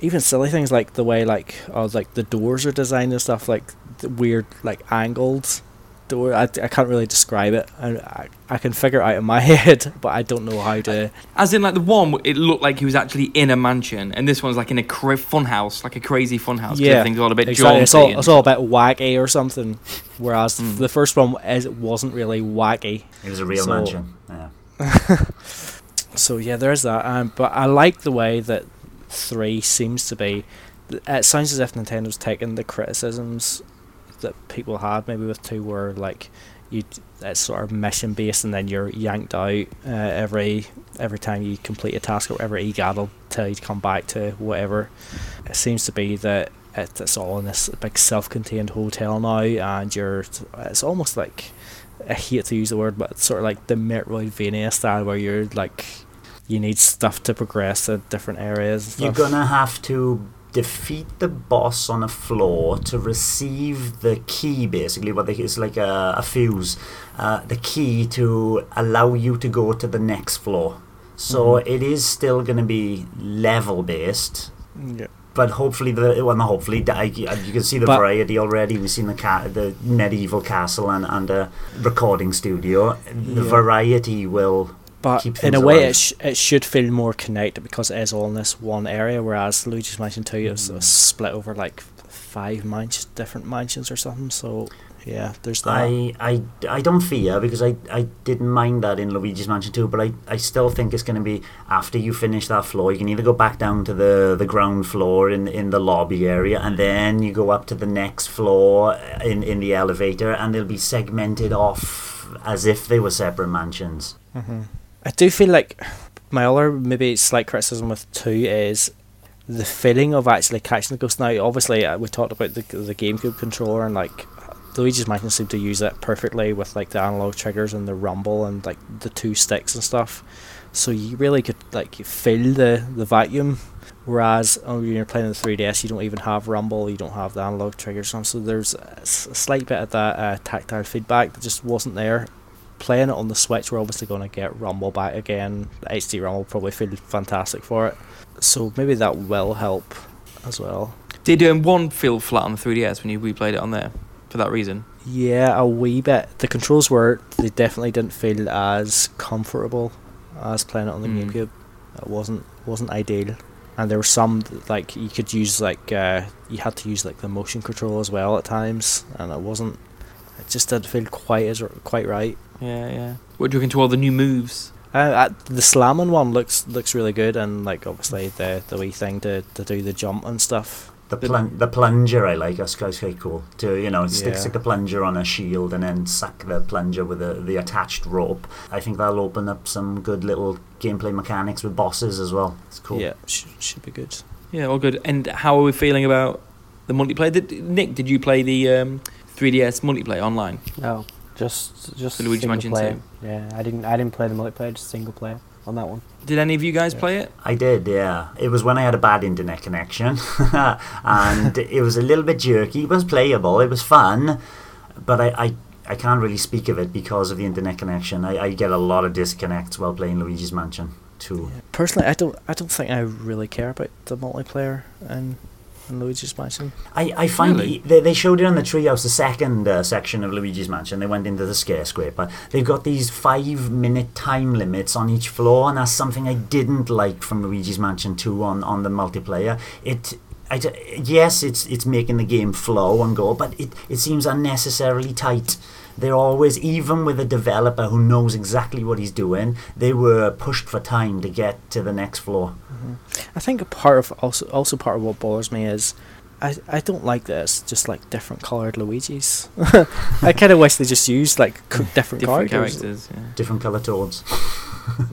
Even silly things like the way like oh like the doors are designed and stuff like the weird like angled door. I, I can't really describe it. I, I I can figure it out in my head, but I don't know how to. As in, like the one, it looked like he was actually in a mansion, and this one's like in a cra- fun house, like a crazy fun house. Yeah, things all a bit Exactly. It's all, it's all a bit wacky or something. Whereas Mm. the first one is, wasn't really wacky. it was a real So- mansion. Yeah. So yeah, there's that. Um, but I like the way that three seems to be. It sounds as if Nintendo's taken the criticisms that people had maybe with two, were like you it's sort of mission based, and then you're yanked out uh, every every time you complete a task or whatever. EGAD will tell you to come back to whatever. It seems to be that it, it's all in this big self-contained hotel now, and you're it's almost like I hate to use the word, but it's sort of like the Metroidvania style where you're like you need stuff to progress to different areas. You're gonna have to defeat the boss on a floor to receive the key. Basically, what they, it's like a, a fuse, uh, the key to allow you to go to the next floor. So Mhm. it is still gonna be level based. Yeah. But hopefully, the well, not hopefully, I- you can see the But- variety already. We've seen the ca- the medieval castle and, and a recording studio. The Yeah. variety will But in a way, alive. it, sh- it should feel more connected because it is all in this one area, whereas Luigi's Mansion 2 is Mm. is split over like five mansions, different mansions or something. So, yeah, there's that. I, I, I don't fear because I, I didn't mind that in Luigi's Mansion 2, but I, I still think it's going to be after you finish that floor, you can either go back down to the, the ground floor in, in the lobby area and then you go up to the next floor in, in the elevator and they'll be segmented off as if they were separate mansions. hmm I do feel like my other maybe slight criticism with 2 is the feeling of actually catching the ghost. Now, obviously, uh, we talked about the, the GameCube controller and like. Luigi's Mansion seemed to use it perfectly with like the analog triggers and the rumble and like the two sticks and stuff. So you really could like feel the the vacuum. Whereas oh, when you're playing the 3DS, you don't even have rumble, you don't have the analog triggers. So there's a slight bit of that uh, tactile feedback that just wasn't there. Playing it on the Switch, we're obviously going to get rumble back again. The HD rumble will probably feel fantastic for it. So maybe that will help as well. Did um, one feel flat on the 3DS when you replayed it on there for that reason? Yeah, a wee bit. The controls were they definitely didn't feel as comfortable as playing it on the Mm. GameCube. It wasn't wasn't ideal. and there were some like you could use like uh, you had to use like the motion control as well at times, and it wasn't. It just didn't feel quite as quite right. Yeah, yeah. What do you reckon to all the new moves? Uh, uh, the slamming one looks looks really good, and like obviously the the wee thing to, to do the jump and stuff. The plun- the plunger I like. That's quite quite cool. To you know, stick Yeah. stick the plunger on a shield and then suck the plunger with the the attached rope. I think that'll open up some good little gameplay mechanics with bosses as well. It's cool. Yeah, sh- should be good. Yeah, all good. And how are we feeling about the multiplayer? Did, Nick, did you play the um, 3DS multiplayer online? No, just just The Luigi single Mansion player. 2. Yeah, I didn't I didn't play the multiplayer, just single player on that one. Did any of you guys Yeah. play it? I did, yeah. It was when I had a bad internet connection, and it was a little bit jerky. It was playable. It was fun, but I, I, I can't really speak of it because of the internet connection. I, I get a lot of disconnects while playing Luigi's Mansion 2. Personally, I don't I don't think I really care about the multiplayer and, and Luigi's Mansion. I, I find Really? it- they, they showed it on the treehouse, the second uh, section of Luigi's Mansion. They went into the skyscraper. They've got these five minute time limits on each floor, and that's something I didn't like from Luigi's Mansion 2 on, on the multiplayer. It. I d- yes, it's it's making the game flow and go, but it, it seems unnecessarily tight. They're always, even with a developer who knows exactly what he's doing, they were pushed for time to get to the next floor. I think a part of also also part of what bothers me is I, I don't like this just like different coloured Luigi's. I kind of wish they just used like c- different, Different characters. characters. Yeah. Different colour toads.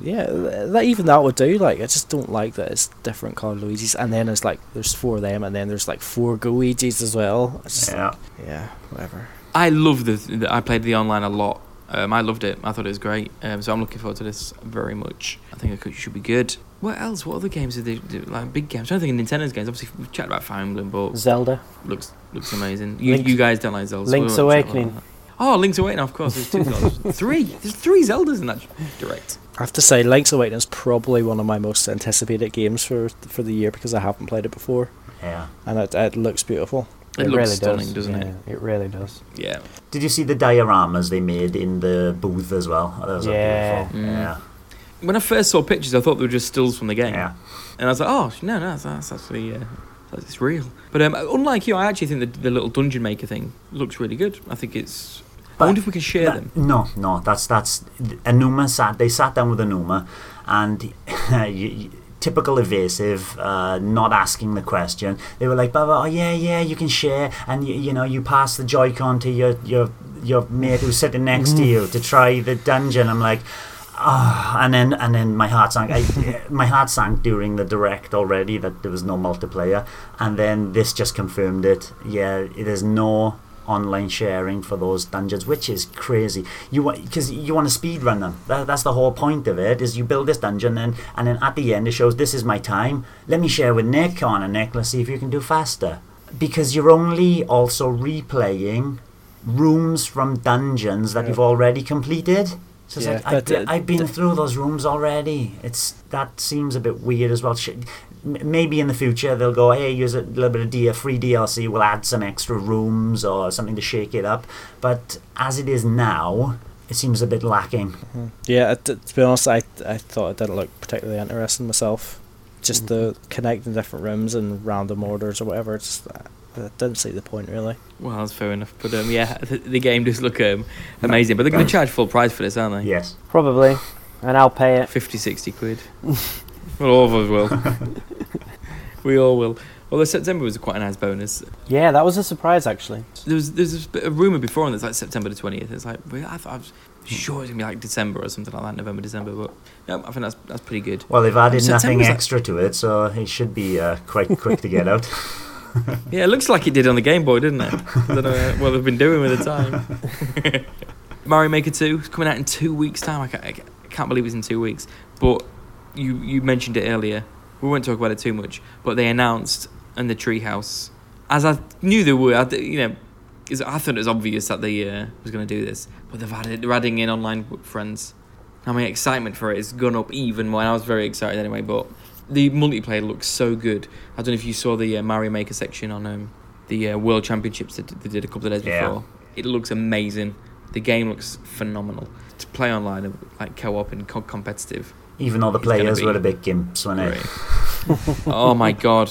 Yeah, th- that even that would do. Like I just don't like that it's different coloured Luigi's, and then it's like there's four of them, and then there's like four Gooigis as well. It's just, Yeah. yeah, whatever. I love the, the. I played the online a lot. Um, I loved it. I thought it was great. Um, so I'm looking forward to this very much. I think it could, should be good. What else? What other games did they do? Like big games? I don't think Nintendo's games. Obviously, we've chatted about Fire Emblem, but Zelda. looks looks amazing. You, Link's- you guys don't like Zelda. so Link's we won't chat about Awakening. that. Oh, Link's Awakening. Of course, there's two Zeldas. three. There's three Zeldas in that direct. I have to say, Link's Awakening is probably one of my most anticipated games for for the year because I haven't played it before, Yeah. and it, it looks beautiful. It, looks really stunning, does. doesn't yeah, it? It really does. Yeah. Did you see the dioramas they made in the booth as well? Those are Yeah. beautiful. Mm. Yeah. When I first saw pictures, I thought they were just stills from the game. Yeah. And I was like, oh, no, no, that's, that's actually, uh, that's, it's real. But um, unlike you, I actually think the, the little dungeon maker thing looks really good. I think it's. I wonder if we can share That- them. No, no, that's that's Aonuma sat. They sat down with Aonuma, and you, you- typical evasive, uh, not asking the question. They were like, "Baba, oh yeah, yeah, you can share, and you, you know, you pass the Joy-Con to your your your mate who's sitting next to you to try the dungeon." I'm like. Ah, and then and then my heart sank. I, my heart sank during the direct already that there was no multiplayer, and then this just confirmed it. Yeah, there's no online sharing for those dungeons, which is crazy. You want because you want to speed run them. That, that's the whole point of it. Is you build this dungeon and and then at the end it shows this is my time. Let me share with Nick on a Nick. Let's see if you can do faster. Because you're only also replaying rooms from dungeons that Yeah. you've already completed. So it's Yeah, like I've, but, uh, I've been th- through those rooms already. It's that seems a bit weird as well. Maybe in the future they'll go, hey, use a little bit of D- free DLC. We'll add some extra rooms or something to shake it up. But as it is now, it seems a bit lacking. Mm-hmm. Yeah, it, to be honest, I I thought it didn't look particularly interesting myself. Just mm-hmm. the connecting different rooms in random orders or whatever. It's just, uh, I I didn't see the point really. Well, that's fair enough. But um, yeah, the, the game does look um, amazing. But they're going to charge full price for this, aren't they? Yes. Probably, and I'll pay it. 50, 60 quid. well, all of us will. we all will. Well, the September was quite a nice bonus. Yeah, that was a surprise actually. There was there's a, a rumor before, and it's like September the twentieth. It's like I thought I was sure it's gonna be like December or something like that, November, December. But yeah, I think that's that's pretty good. Well, they've added September's nothing like- extra to it, so it should be uh, quite quick to get out. Yeah, it looks like it did on the Game Boy, didn't it? I don't know what they've been doing with the time. Mario Maker Two is coming out in two weeks' time. I can't, I can't- believe it's in two weeks. But you you mentioned it earlier. We won't talk about it too much. But they announced in the Treehouse, as I knew they would. I, you know, I thought it was obvious that they uh, was going to do this. But they've added they're adding in online friends. I mean, excitement for it has gone up even more. and I was very excited anyway. But the multiplayer looks so good. I don't know if you saw the uh, Mario Maker section on um, the uh, World Championships that they did a couple of days Yeah. before. It looks amazing. The game looks phenomenal. To play online, like co-op and co- competitive, Even though the players were a bit gimps when great. it. oh my god.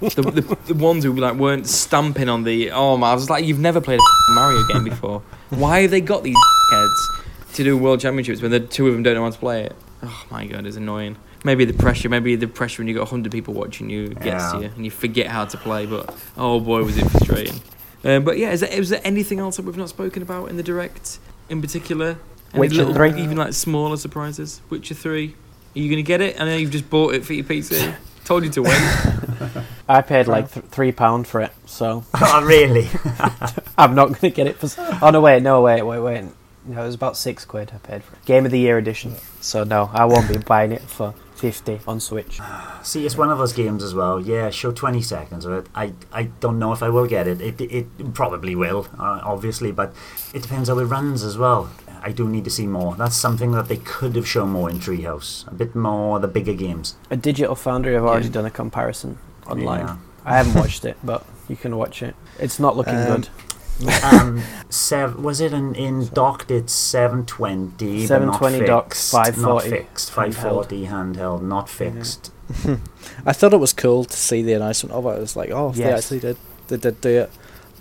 The, the, the ones who like weren't stamping on the oh my I was like you've never played a Mario game before why have they got these heads to do world championships when the two of them don't know how to play it oh my god it's annoying maybe the pressure maybe the pressure when you got 100 people watching you gets Yeah. to you and you forget how to play but oh boy was it frustrating um, but yeah is there, is there anything else that we've not spoken about in the direct in particular Any Witcher little- 3? even like smaller surprises Witcher 3 are you gonna get it I know you've just bought it for your PC told you to wait I paid like th- three pound for it, so oh, really? I'm not going to get it for. s- Oh no, wait, no, wait, wait, wait. No, it was about six quid I paid for it. Game of the Year edition. So no, I won't be buying it for fifty on Switch. See, it's one of those games as well. Yeah, show 20 seconds of it. I, I don't know if I will get it. It, it probably will, uh, obviously, but it depends how it runs as well. I do need to see more. That's something that they could have shown more in Treehouse. A bit more the bigger games. A Digital Foundry have already Yeah. done a comparison online. Yeah. I haven't watched it, but you can watch it. It's not looking Um, good. Um, was it in, in docked? It's 720, but not 720 docked, fixed. 540 Not fixed. 540 handheld, not fixed. I thought it was cool to see the announcement of it. I was like, oh, if they actually did, they did do it.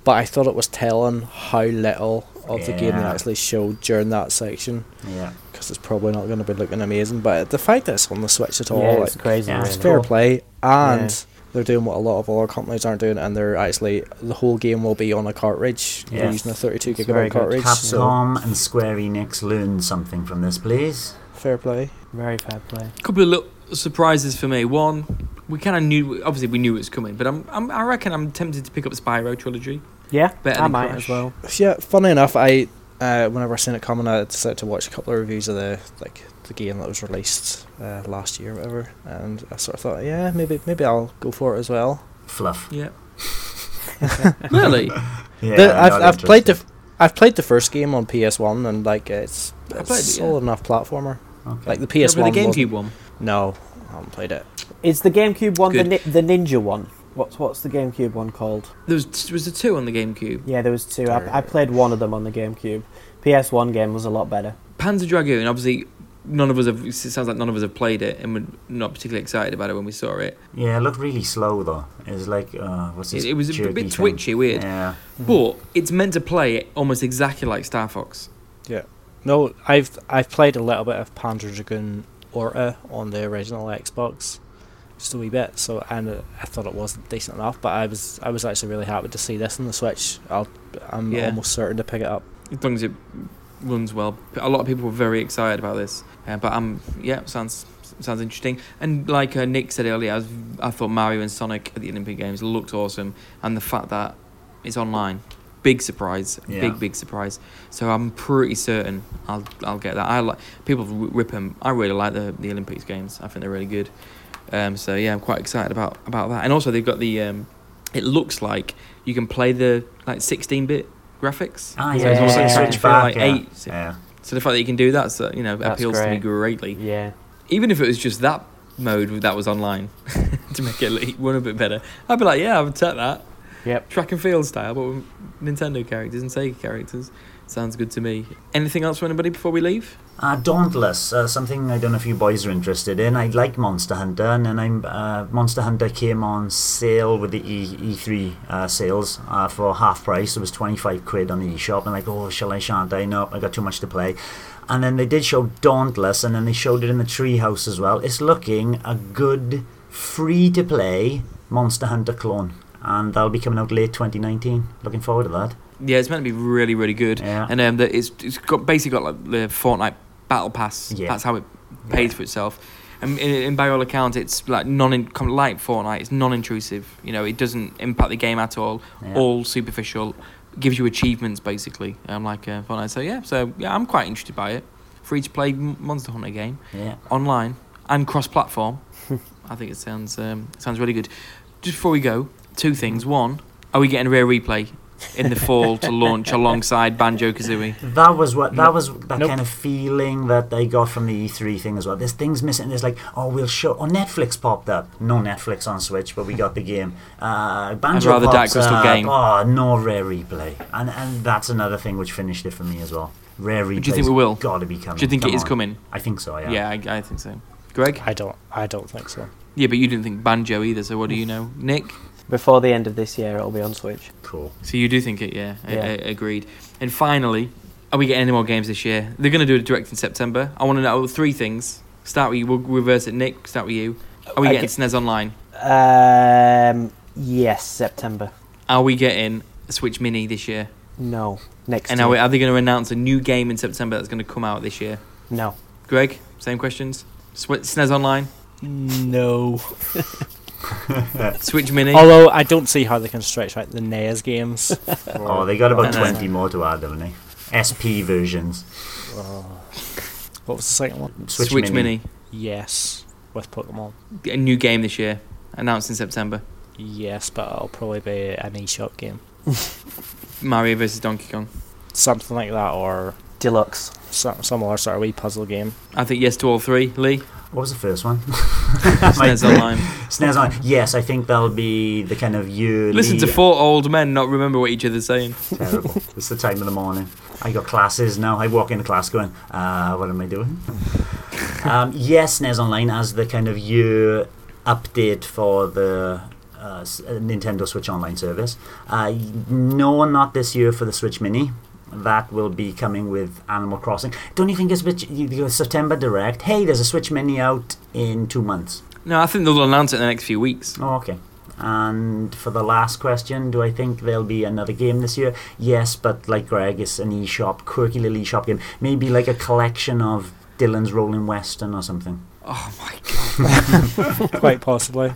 But I thought it was telling how little of the game they actually showed during that section, Yeah. because it's probably not going to be looking amazing. But the fact that it's on the Switch at all, yeah, like, it's crazy. Yeah, it's fair play, and Yeah. They're doing what a lot of other companies aren't doing, and they're actually the whole game will be on a cartridge. They're using a 32 It's gigabyte good. cartridge. So Capcom and Square Enix learn something from this, please. fair play. Very fair play. couple of little surprises for me. One, we kind of knew, obviously we knew it was coming, but I'm, I'm, I reckon I'm tempted to pick up Spyro trilogy. Yeah, Better I than might Crash. as well. Yeah, funny enough, I uh, whenever I seen it coming, I decided to watch a couple of reviews of the like the game that was released uh, last year, or whatever, and I sort of thought, yeah, maybe maybe I'll go for it as well. Fluff. Yeah. really? Yeah, The- I've I've played the. I've played the first game on PS One, and like it's, I it's played it, solid enough platformer. Okay. Like the PS but One. the GameCube one. No, I haven't played it. Is the GameCube one the, ni- the Ninja one? What's what's the GameCube one called? There was was the two on the GameCube. Yeah, there was two. I, I played one of them on the GameCube. PS1 game was a lot better. Panzer Dragoon. Obviously, none of us have. It sounds like none of us have played it, and we're not particularly excited about it when we saw it. Yeah, it looked really slow though. It was like, uh, what's this? It, it was a jerky bit thing? twitchy, weird. Yeah. But it's meant to play almost exactly like Star Fox. Yeah. No, I've I've played a little bit of Panzer Dragoon Orta on the original Xbox, just a wee bit. So and uh, I thought it was decent enough, but I was I was actually really happy to see this on the Switch. I'll I'm Yeah. almost certain to pick it up. As long as it runs well. A lot of people were very excited about this, uh, but um, yeah, sounds sounds interesting. And like uh, Nick said earlier, I, was, I thought Mario and Sonic at the Olympic Games looked awesome, and the fact that it's online, big surprise, Yeah. big big surprise. So I'm pretty certain I'll I'll get that. I like people rip them. I really like the the Olympics games. I think they're really good. Um, so yeah, I'm quite excited about about that. And also they've got the um, it looks like you can play the like 16 bit graphics. Ah, Yeah, yeah, it's also yeah. switch back. like yeah. eight. yeah. So the fact that you can do that, so, you know, That's appeals to me greatly. Yeah. Even if it was just that mode that was online to make it run a bit better, I'd be like, yeah, I would take that. Yep. Track and field style, but with Nintendo characters and Sega characters. Sounds good to me. Anything else for anybody before we leave? Uh, Dauntless, uh, something I don't know if you boys are interested in. I like Monster Hunter, and I'm uh, Monster Hunter came on sale with the E E3 uh, sales uh, for half price. It was twenty five quid on the eShop. I'm like, oh, shall I? Shan't I? No, I got too much to play. And then they did show Dauntless, and then they showed it in the Treehouse as well. It's looking a good free to play Monster Hunter clone, and that'll be coming out late 2019. Looking forward to that. Yeah, it's meant to be really, really good. Yeah. And um, the, it's it's got basically got like the Fortnite Battle Pass. Yeah. That's how it pays Yeah. for itself. And in, in by all accounts, it's like non like Fortnite. It's non-intrusive. You know, it doesn't impact the game at all. Yeah. All superficial. Gives you achievements basically. Um, like uh, Fortnite. So yeah, so yeah, I'm quite interested by it. Free to play Monster Hunter game Yeah. online and cross-platform. I think it sounds um, sounds really good. Just before we go, two things. One, are we getting a rare replay in the fall to launch alongside Banjo Kazooie? That was what that Nope. was that Nope. kind of feeling that I got from the E3 thing as well. There's things missing. There's like, oh, we'll show. Oh, Netflix popped up. No Netflix on Switch, but we got the game. Uh, Banjo rather Dark pops Crystal up. game. Oh, no rare replay, and and that's another thing which finished it for me as well. Rare replay. Do you think we will? Got to be coming. Do you think Come it is on. coming? I think so. Yeah. Yeah, I, I think so. Greg? I don't. I don't think so. Yeah, but you didn't think Banjo either, so what do you know? Nick? Before the end of this year, it'll be on Switch. Cool. So you do think it, yeah, a- Yeah. a- agreed. And finally, are we getting any more games this year? They're going to do a direct in September. I want to know three things. Start with you, we'll reverse it. Nick, start with you. Are we Okay. getting SNES Online? Um, yes, September. Are we getting a Switch Mini this year? No, next And year. are, we, are they going to announce a new game in September that's going to come out this year? no. Greg, same questions. Sw- SNES Online, No. Switch Mini. Although I don't see how they can stretch out the NES games. Oh, they got about I know. 20 more to add, haven't they? SP versions. Oh. What was the second one? Switch, Switch, Mini. Mini. Yes, with Pokemon. A new game this year, announced in September. Yes, but it'll probably be an eShop game, Mario vs Donkey Kong. something like that, or Deluxe. some some other sort of wee puzzle game. I think yes to all three. Lee, What was the first one? SNES Online. SNES Online. Yes, I think that'll be the kind of yearly. Listen to four old men not remember what each other's saying. Terrible. it's the time of the morning. I got classes now. I walk into class going, uh, what am I doing? um, yes, SNES Online as the kind of year update for the uh, uh, Nintendo Switch Online service. Uh, no, not this year for the Switch Mini. That will be coming with Animal Crossing. Don't you think it's a bit you go September Direct? Hey, there's a Switch Mini out in two months. No, I think they'll announce it in the next few weeks. Oh, okay. And for the last question, do I think there'll be another game this year? Yes, but like Greg, it's an eShop, quirky little eShop game. Maybe like a collection of Dillon's Rolling Western or something. Oh my god. Quite possibly.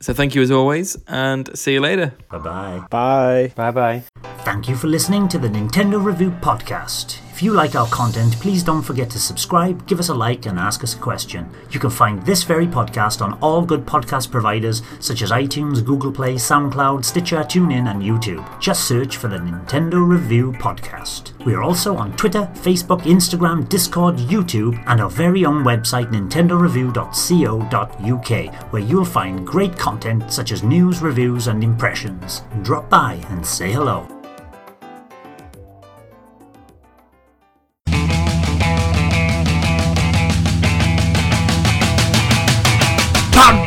So thank you as always, and see you later. Bye bye. Bye. Bye bye. Thank you for listening to the Nintendo Review Podcast. If you like our content, please don't forget to subscribe, give us a like, and ask us a question. You can find this very podcast on all good podcast providers such as iTunes, Google Play, SoundCloud, Stitcher, TuneIn, and YouTube. Just search for the Nintendo Review Podcast. We are also on Twitter, Facebook, Instagram, Discord, YouTube, and our very own website, nintendoreview.co.uk, where you'll find great content such as news, reviews, and impressions. Drop by and say hello.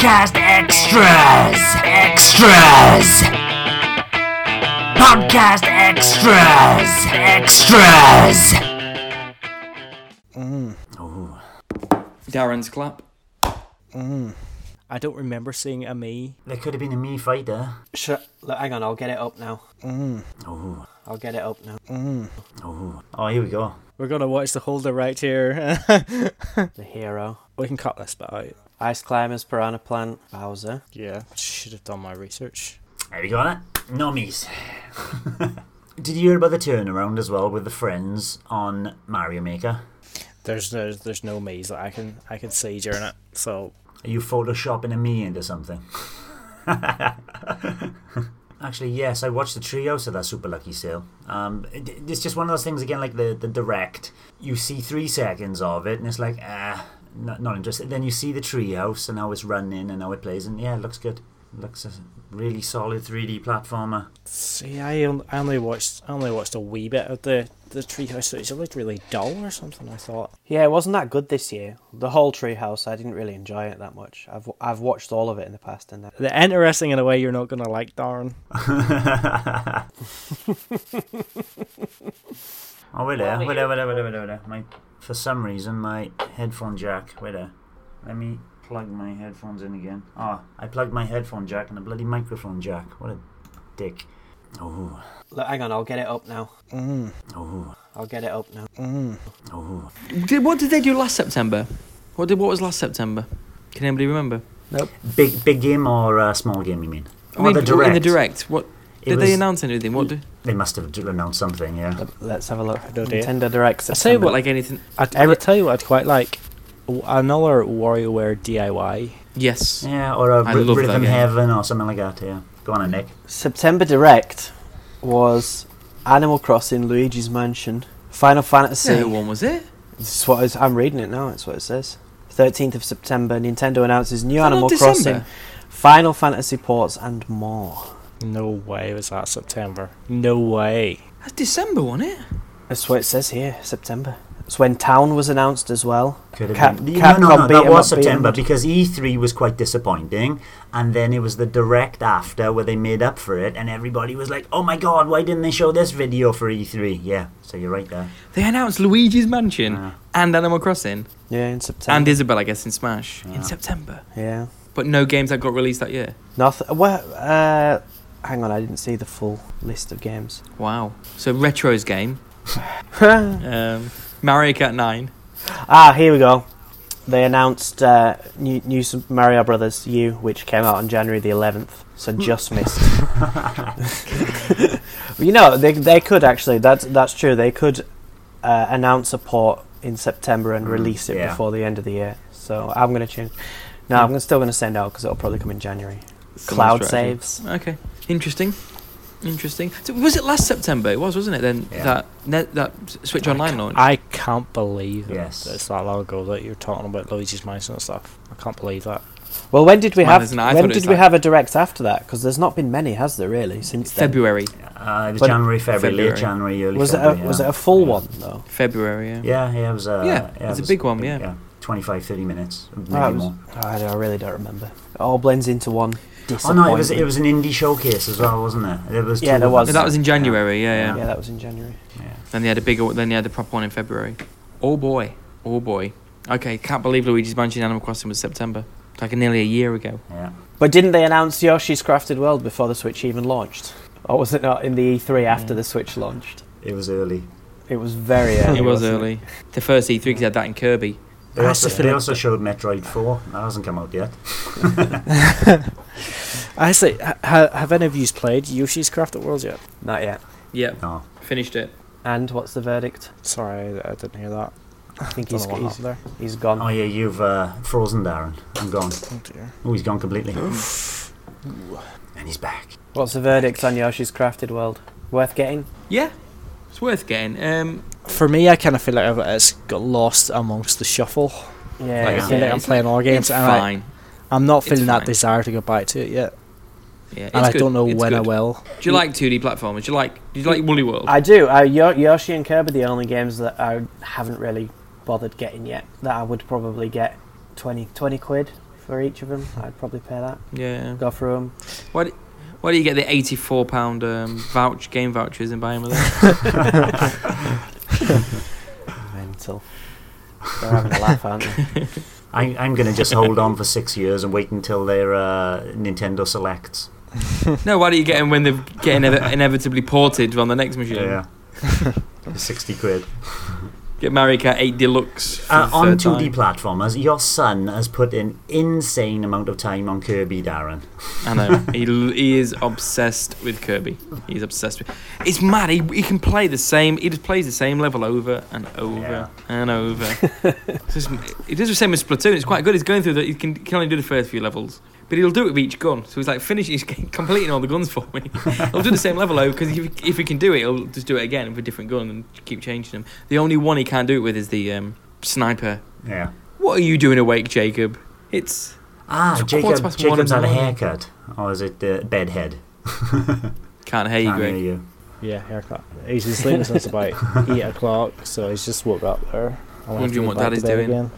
Podcast extras! Extras! Podcast extras! Extras! Mm, Oh, Darren's clap. mm. I don't remember seeing a Mii. there could have been a Mii fighter. Sh- look, hang on, I'll get it up now. Mm, Oh, I'll get it up now. mm. oh, oh, here we go. We're gonna watch the holder right here. The hero. we can cut this bit out. Ice climbers, piranha plant, Bowser. Yeah, should have done my research. There we go, it. No Miis. Did you hear about the turnaround as well with the friends on Mario Maker? There's no, there's no Miis that I can I can see during it. So Are you photoshopping a me into something? Actually, yes, I watched the Treehouse of that Super Lucky's Tale. Um, it, it's just one of those things again, like the the direct. You see three seconds of it, and it's like, ah, not, not interested. Then you see the Treehouse and how it's running and how it plays, and yeah, it looks good. looks a really solid 3D platformer. see, I, on- I only watched I only watched a wee bit of the the treehouse footage. It looked really dull or something. I thought. Yeah, it wasn't that good this year. The whole Treehouse, I didn't really enjoy it that much. I've I've watched all of it in the past, and uh, The interesting in a way you're not gonna like, Darren. Oh, wait there, wait there, wait there, wait there, wait there, wait there. My, for some reason, my headphone jack, wait a, Let me plug my headphones in again. Ah, I plugged my headphone jack and a bloody microphone jack. What a dick. Oh, look, hang on, I'll get it up now. Mm, oh, I'll get it up now. mm. oh. Did, what did they do last September? What did what was last September? Can anybody remember? Nope. Big, big game or uh, small game, you mean? I oh, mean, the direct. in the direct. What It did was- they announce anything? What did? They must have announced something, yeah. Let- Let's have a look. No. Nintendo Direct. I tell you what, Like anything? I'd, I would tell you what I'd quite like. W- Another WarioWare DIY. Yes. Yeah, or a I Ry- love Rhythm. Heaven or something like that, yeah. Go on, Nick. September Direct was Animal Crossing, Luigi's Mansion, Final Fantasy. No one was it? This is what it's- I'm reading it now. It's what it says. 13th of September, Nintendo announces new Is that not Animal December? Crossing, Final Fantasy ports, and more. No way was that September. No way. That's December, wasn't it? That's what it says here. September. It's when Town was announced as well. Could have Cap- been. Capcom no, no, no, beat that 'em was up, beat 'em September because E3 was quite disappointing, and then it was the direct after where they made up for it, and everybody was like, "Oh my god, why didn't they show this video for E3?" Yeah, so you're right there. They announced Luigi's Mansion Yeah. and Animal Crossing Yeah, in September. and Isabel, I guess, in Smash Yeah. in September. yeah. But no games that got released that year. Nothing. Well, uh, hang on, I didn't see the full list of games. Wow. So Retro's game, um, Mario Kart 9. ah, here we go. They announced uh, new, new Mario Brothers U, which came out on January the 11th, so just missed. you know, they they could actually. That's that's true. They could uh, announce a port in September and Mm, release it yeah. before the end of the year. So I'm going to change. No, I'm still going to send out because it'll probably come in January. Cloud strategy. saves. Okay. Interesting. Interesting. So was it last September? It was, wasn't it? Then Yeah. that net, that Switch Online launch. I can't believe it. Yes. it's that long ago that you're talking about Luigi's Mansion and stuff. I can't believe that. Well, when did we It's mad, have? isn't it? I When thought it did was we like- have a direct after that? Because there's not been many, has there? Really, since then? February. Uh, it was But- January, February, February. late January, early Was it a, February. was it a full Yeah. one though? February. Yeah. Yeah, yeah, it was. Uh, Yeah, it was a it big one, yeah. yeah. 25, 30 minutes, maybe Oh, it was- more. I, don't- I really don't remember. It all blends into one. Oh no, it was it was an indie showcase as well, wasn't it? It was. Yeah, there was. them. That was in January. Yeah, yeah. Yeah, that was in January. Yeah. Then they had a bigger. Then they had the proper one in February. Oh boy. Oh boy. Okay. Can't believe Luigi's Mansion Animal Crossing was September. Like nearly a year ago. yeah. But didn't they announce Yoshi's Crafted World before the Switch even launched? Or was it not in the E3 after Yeah. the Switch launched? It was early. It was very early. it was wasn't early. The first E3 because they had that in Kirby. They also, they like also showed Metroid 4. That hasn't come out yet. I say, ha- have any of you played Yoshi's Crafted World yet? Not yet. Yeah. No. Finished it. And what's the verdict? Sorry, I didn't hear that. I think Don't he's, he's, there. he's gone. Oh yeah, you've uh, frozen Darren. I'm gone. Oh dear. Oh, he's gone completely. and he's back. What's the verdict on Yoshi's Crafted World? Worth getting? Yeah. It's worth getting. Um. For me, I kind of feel like it's got lost amongst the shuffle. Yeah. Like, I yeah, feel like I'm playing all games, It's and fine. I'm not It's feeling that fine. desire to go back to it yet, Yeah. And I good. don't know It's when I will. Do you like 2D platformers? Do you like? Do you like Woolly World? I do. Uh, Yoshi and Kirby are the only games that I haven't really bothered getting yet. That I would probably get 20, 20 quid for each of them. I'd probably pay that. yeah. Go through them. Why do, why do you get the eighty-four pound um, vouch game vouchers and buy them with them? Mental. They're having a laugh, aren't they? I, I'm going to just hold on for six years and wait until their uh, Nintendo Selects. no, why do you get them when they get inev- inevitably ported on the next machine? Yeah. 60 quid. Get Mario Kart 8 Deluxe Uh, the on 2D time. platformers, your son has put an insane amount of time on Kirby, Darren. I know. he, he is obsessed with Kirby. He's obsessed with. It's mad. He, he can play the same. He just plays the same level over and over Yeah. and over. Just- he does the same as Splatoon. It's quite good. He's going through that. He can, can only do the first few levels, but he'll do it with each gun. So he's like finishing. He's completing all the guns for me. he'll do the same level over because if, if he can do it, he'll just do it again with a different gun and keep changing them. The only one he can't do it with is the um, sniper. Yeah. What are you doing awake, Jacob? It's Ah, It's Jacob, past Jacob's in had a haircut. Or is it uh, bedhead? can't hear you, Can't Greg. hear you. Yeah, haircut. He's been sleeping since about eight o'clock, so he's just woke up there. I want to Wondering what back to Daddy's doing. Again.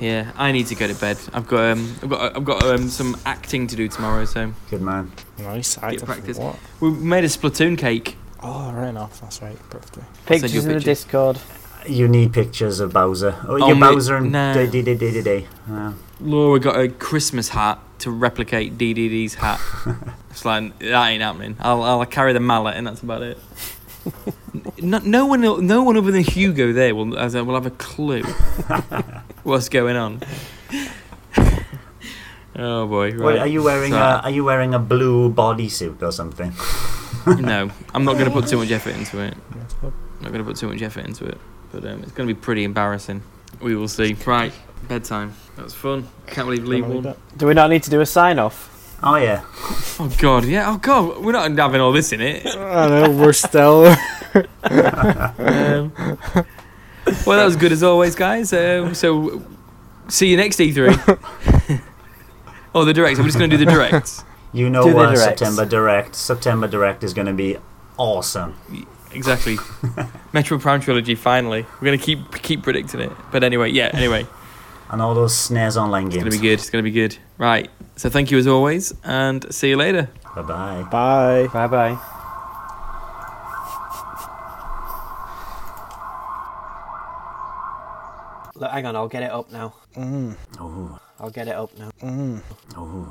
Yeah, I need to go to bed. I've got um, I've got I've got um, some acting to do tomorrow. So Good man. Nice. I practice. What? we made a Splatoon cake. Oh, right enough. That's right. Perfect. send you Pictures a in the. Discord. You need pictures of Bowser. Oh, Oh, your mate, Bowser and nah. day, day, day, day, day, day. Uh, Laura got a Christmas hat to replicate Dedede's hat. it's like that ain't happening. I'll I'll carry the mallet and that's about it. no, no one no one other than Hugo there will as I will have a clue what's going on. oh boy! Right. Wait, are you wearing So- a, Are you wearing a blue bodysuit or something? no, I'm not going to put too much effort into it. I'm not going to put too much effort into it, but um, it's going to be pretty embarrassing. We will see. Right, bedtime. That was fun. Can't believe Lee Gonna won. Do we not need to do a sign off? Oh yeah. Oh god, yeah. Oh god, we're not having all this in it. I know we're still. Um, well, that was good as always, guys. Um, so, see you next E3. oh, the directs. I'm just going to do the directs. You know Do the uh. September Direct. September Direct is going to be awesome. exactly. Metroid Prime trilogy. Finally, we're gonna keep keep predicting it. But anyway, yeah. Anyway, And all those SNES Online games. it's gonna be good. It's gonna be good. Right. So thank you as always, and see you later. Bye-bye. Bye bye. Bye. Bye bye. Look, hang on, I'll get it up now. Mm, Oh, I'll get it up now. mm. oh.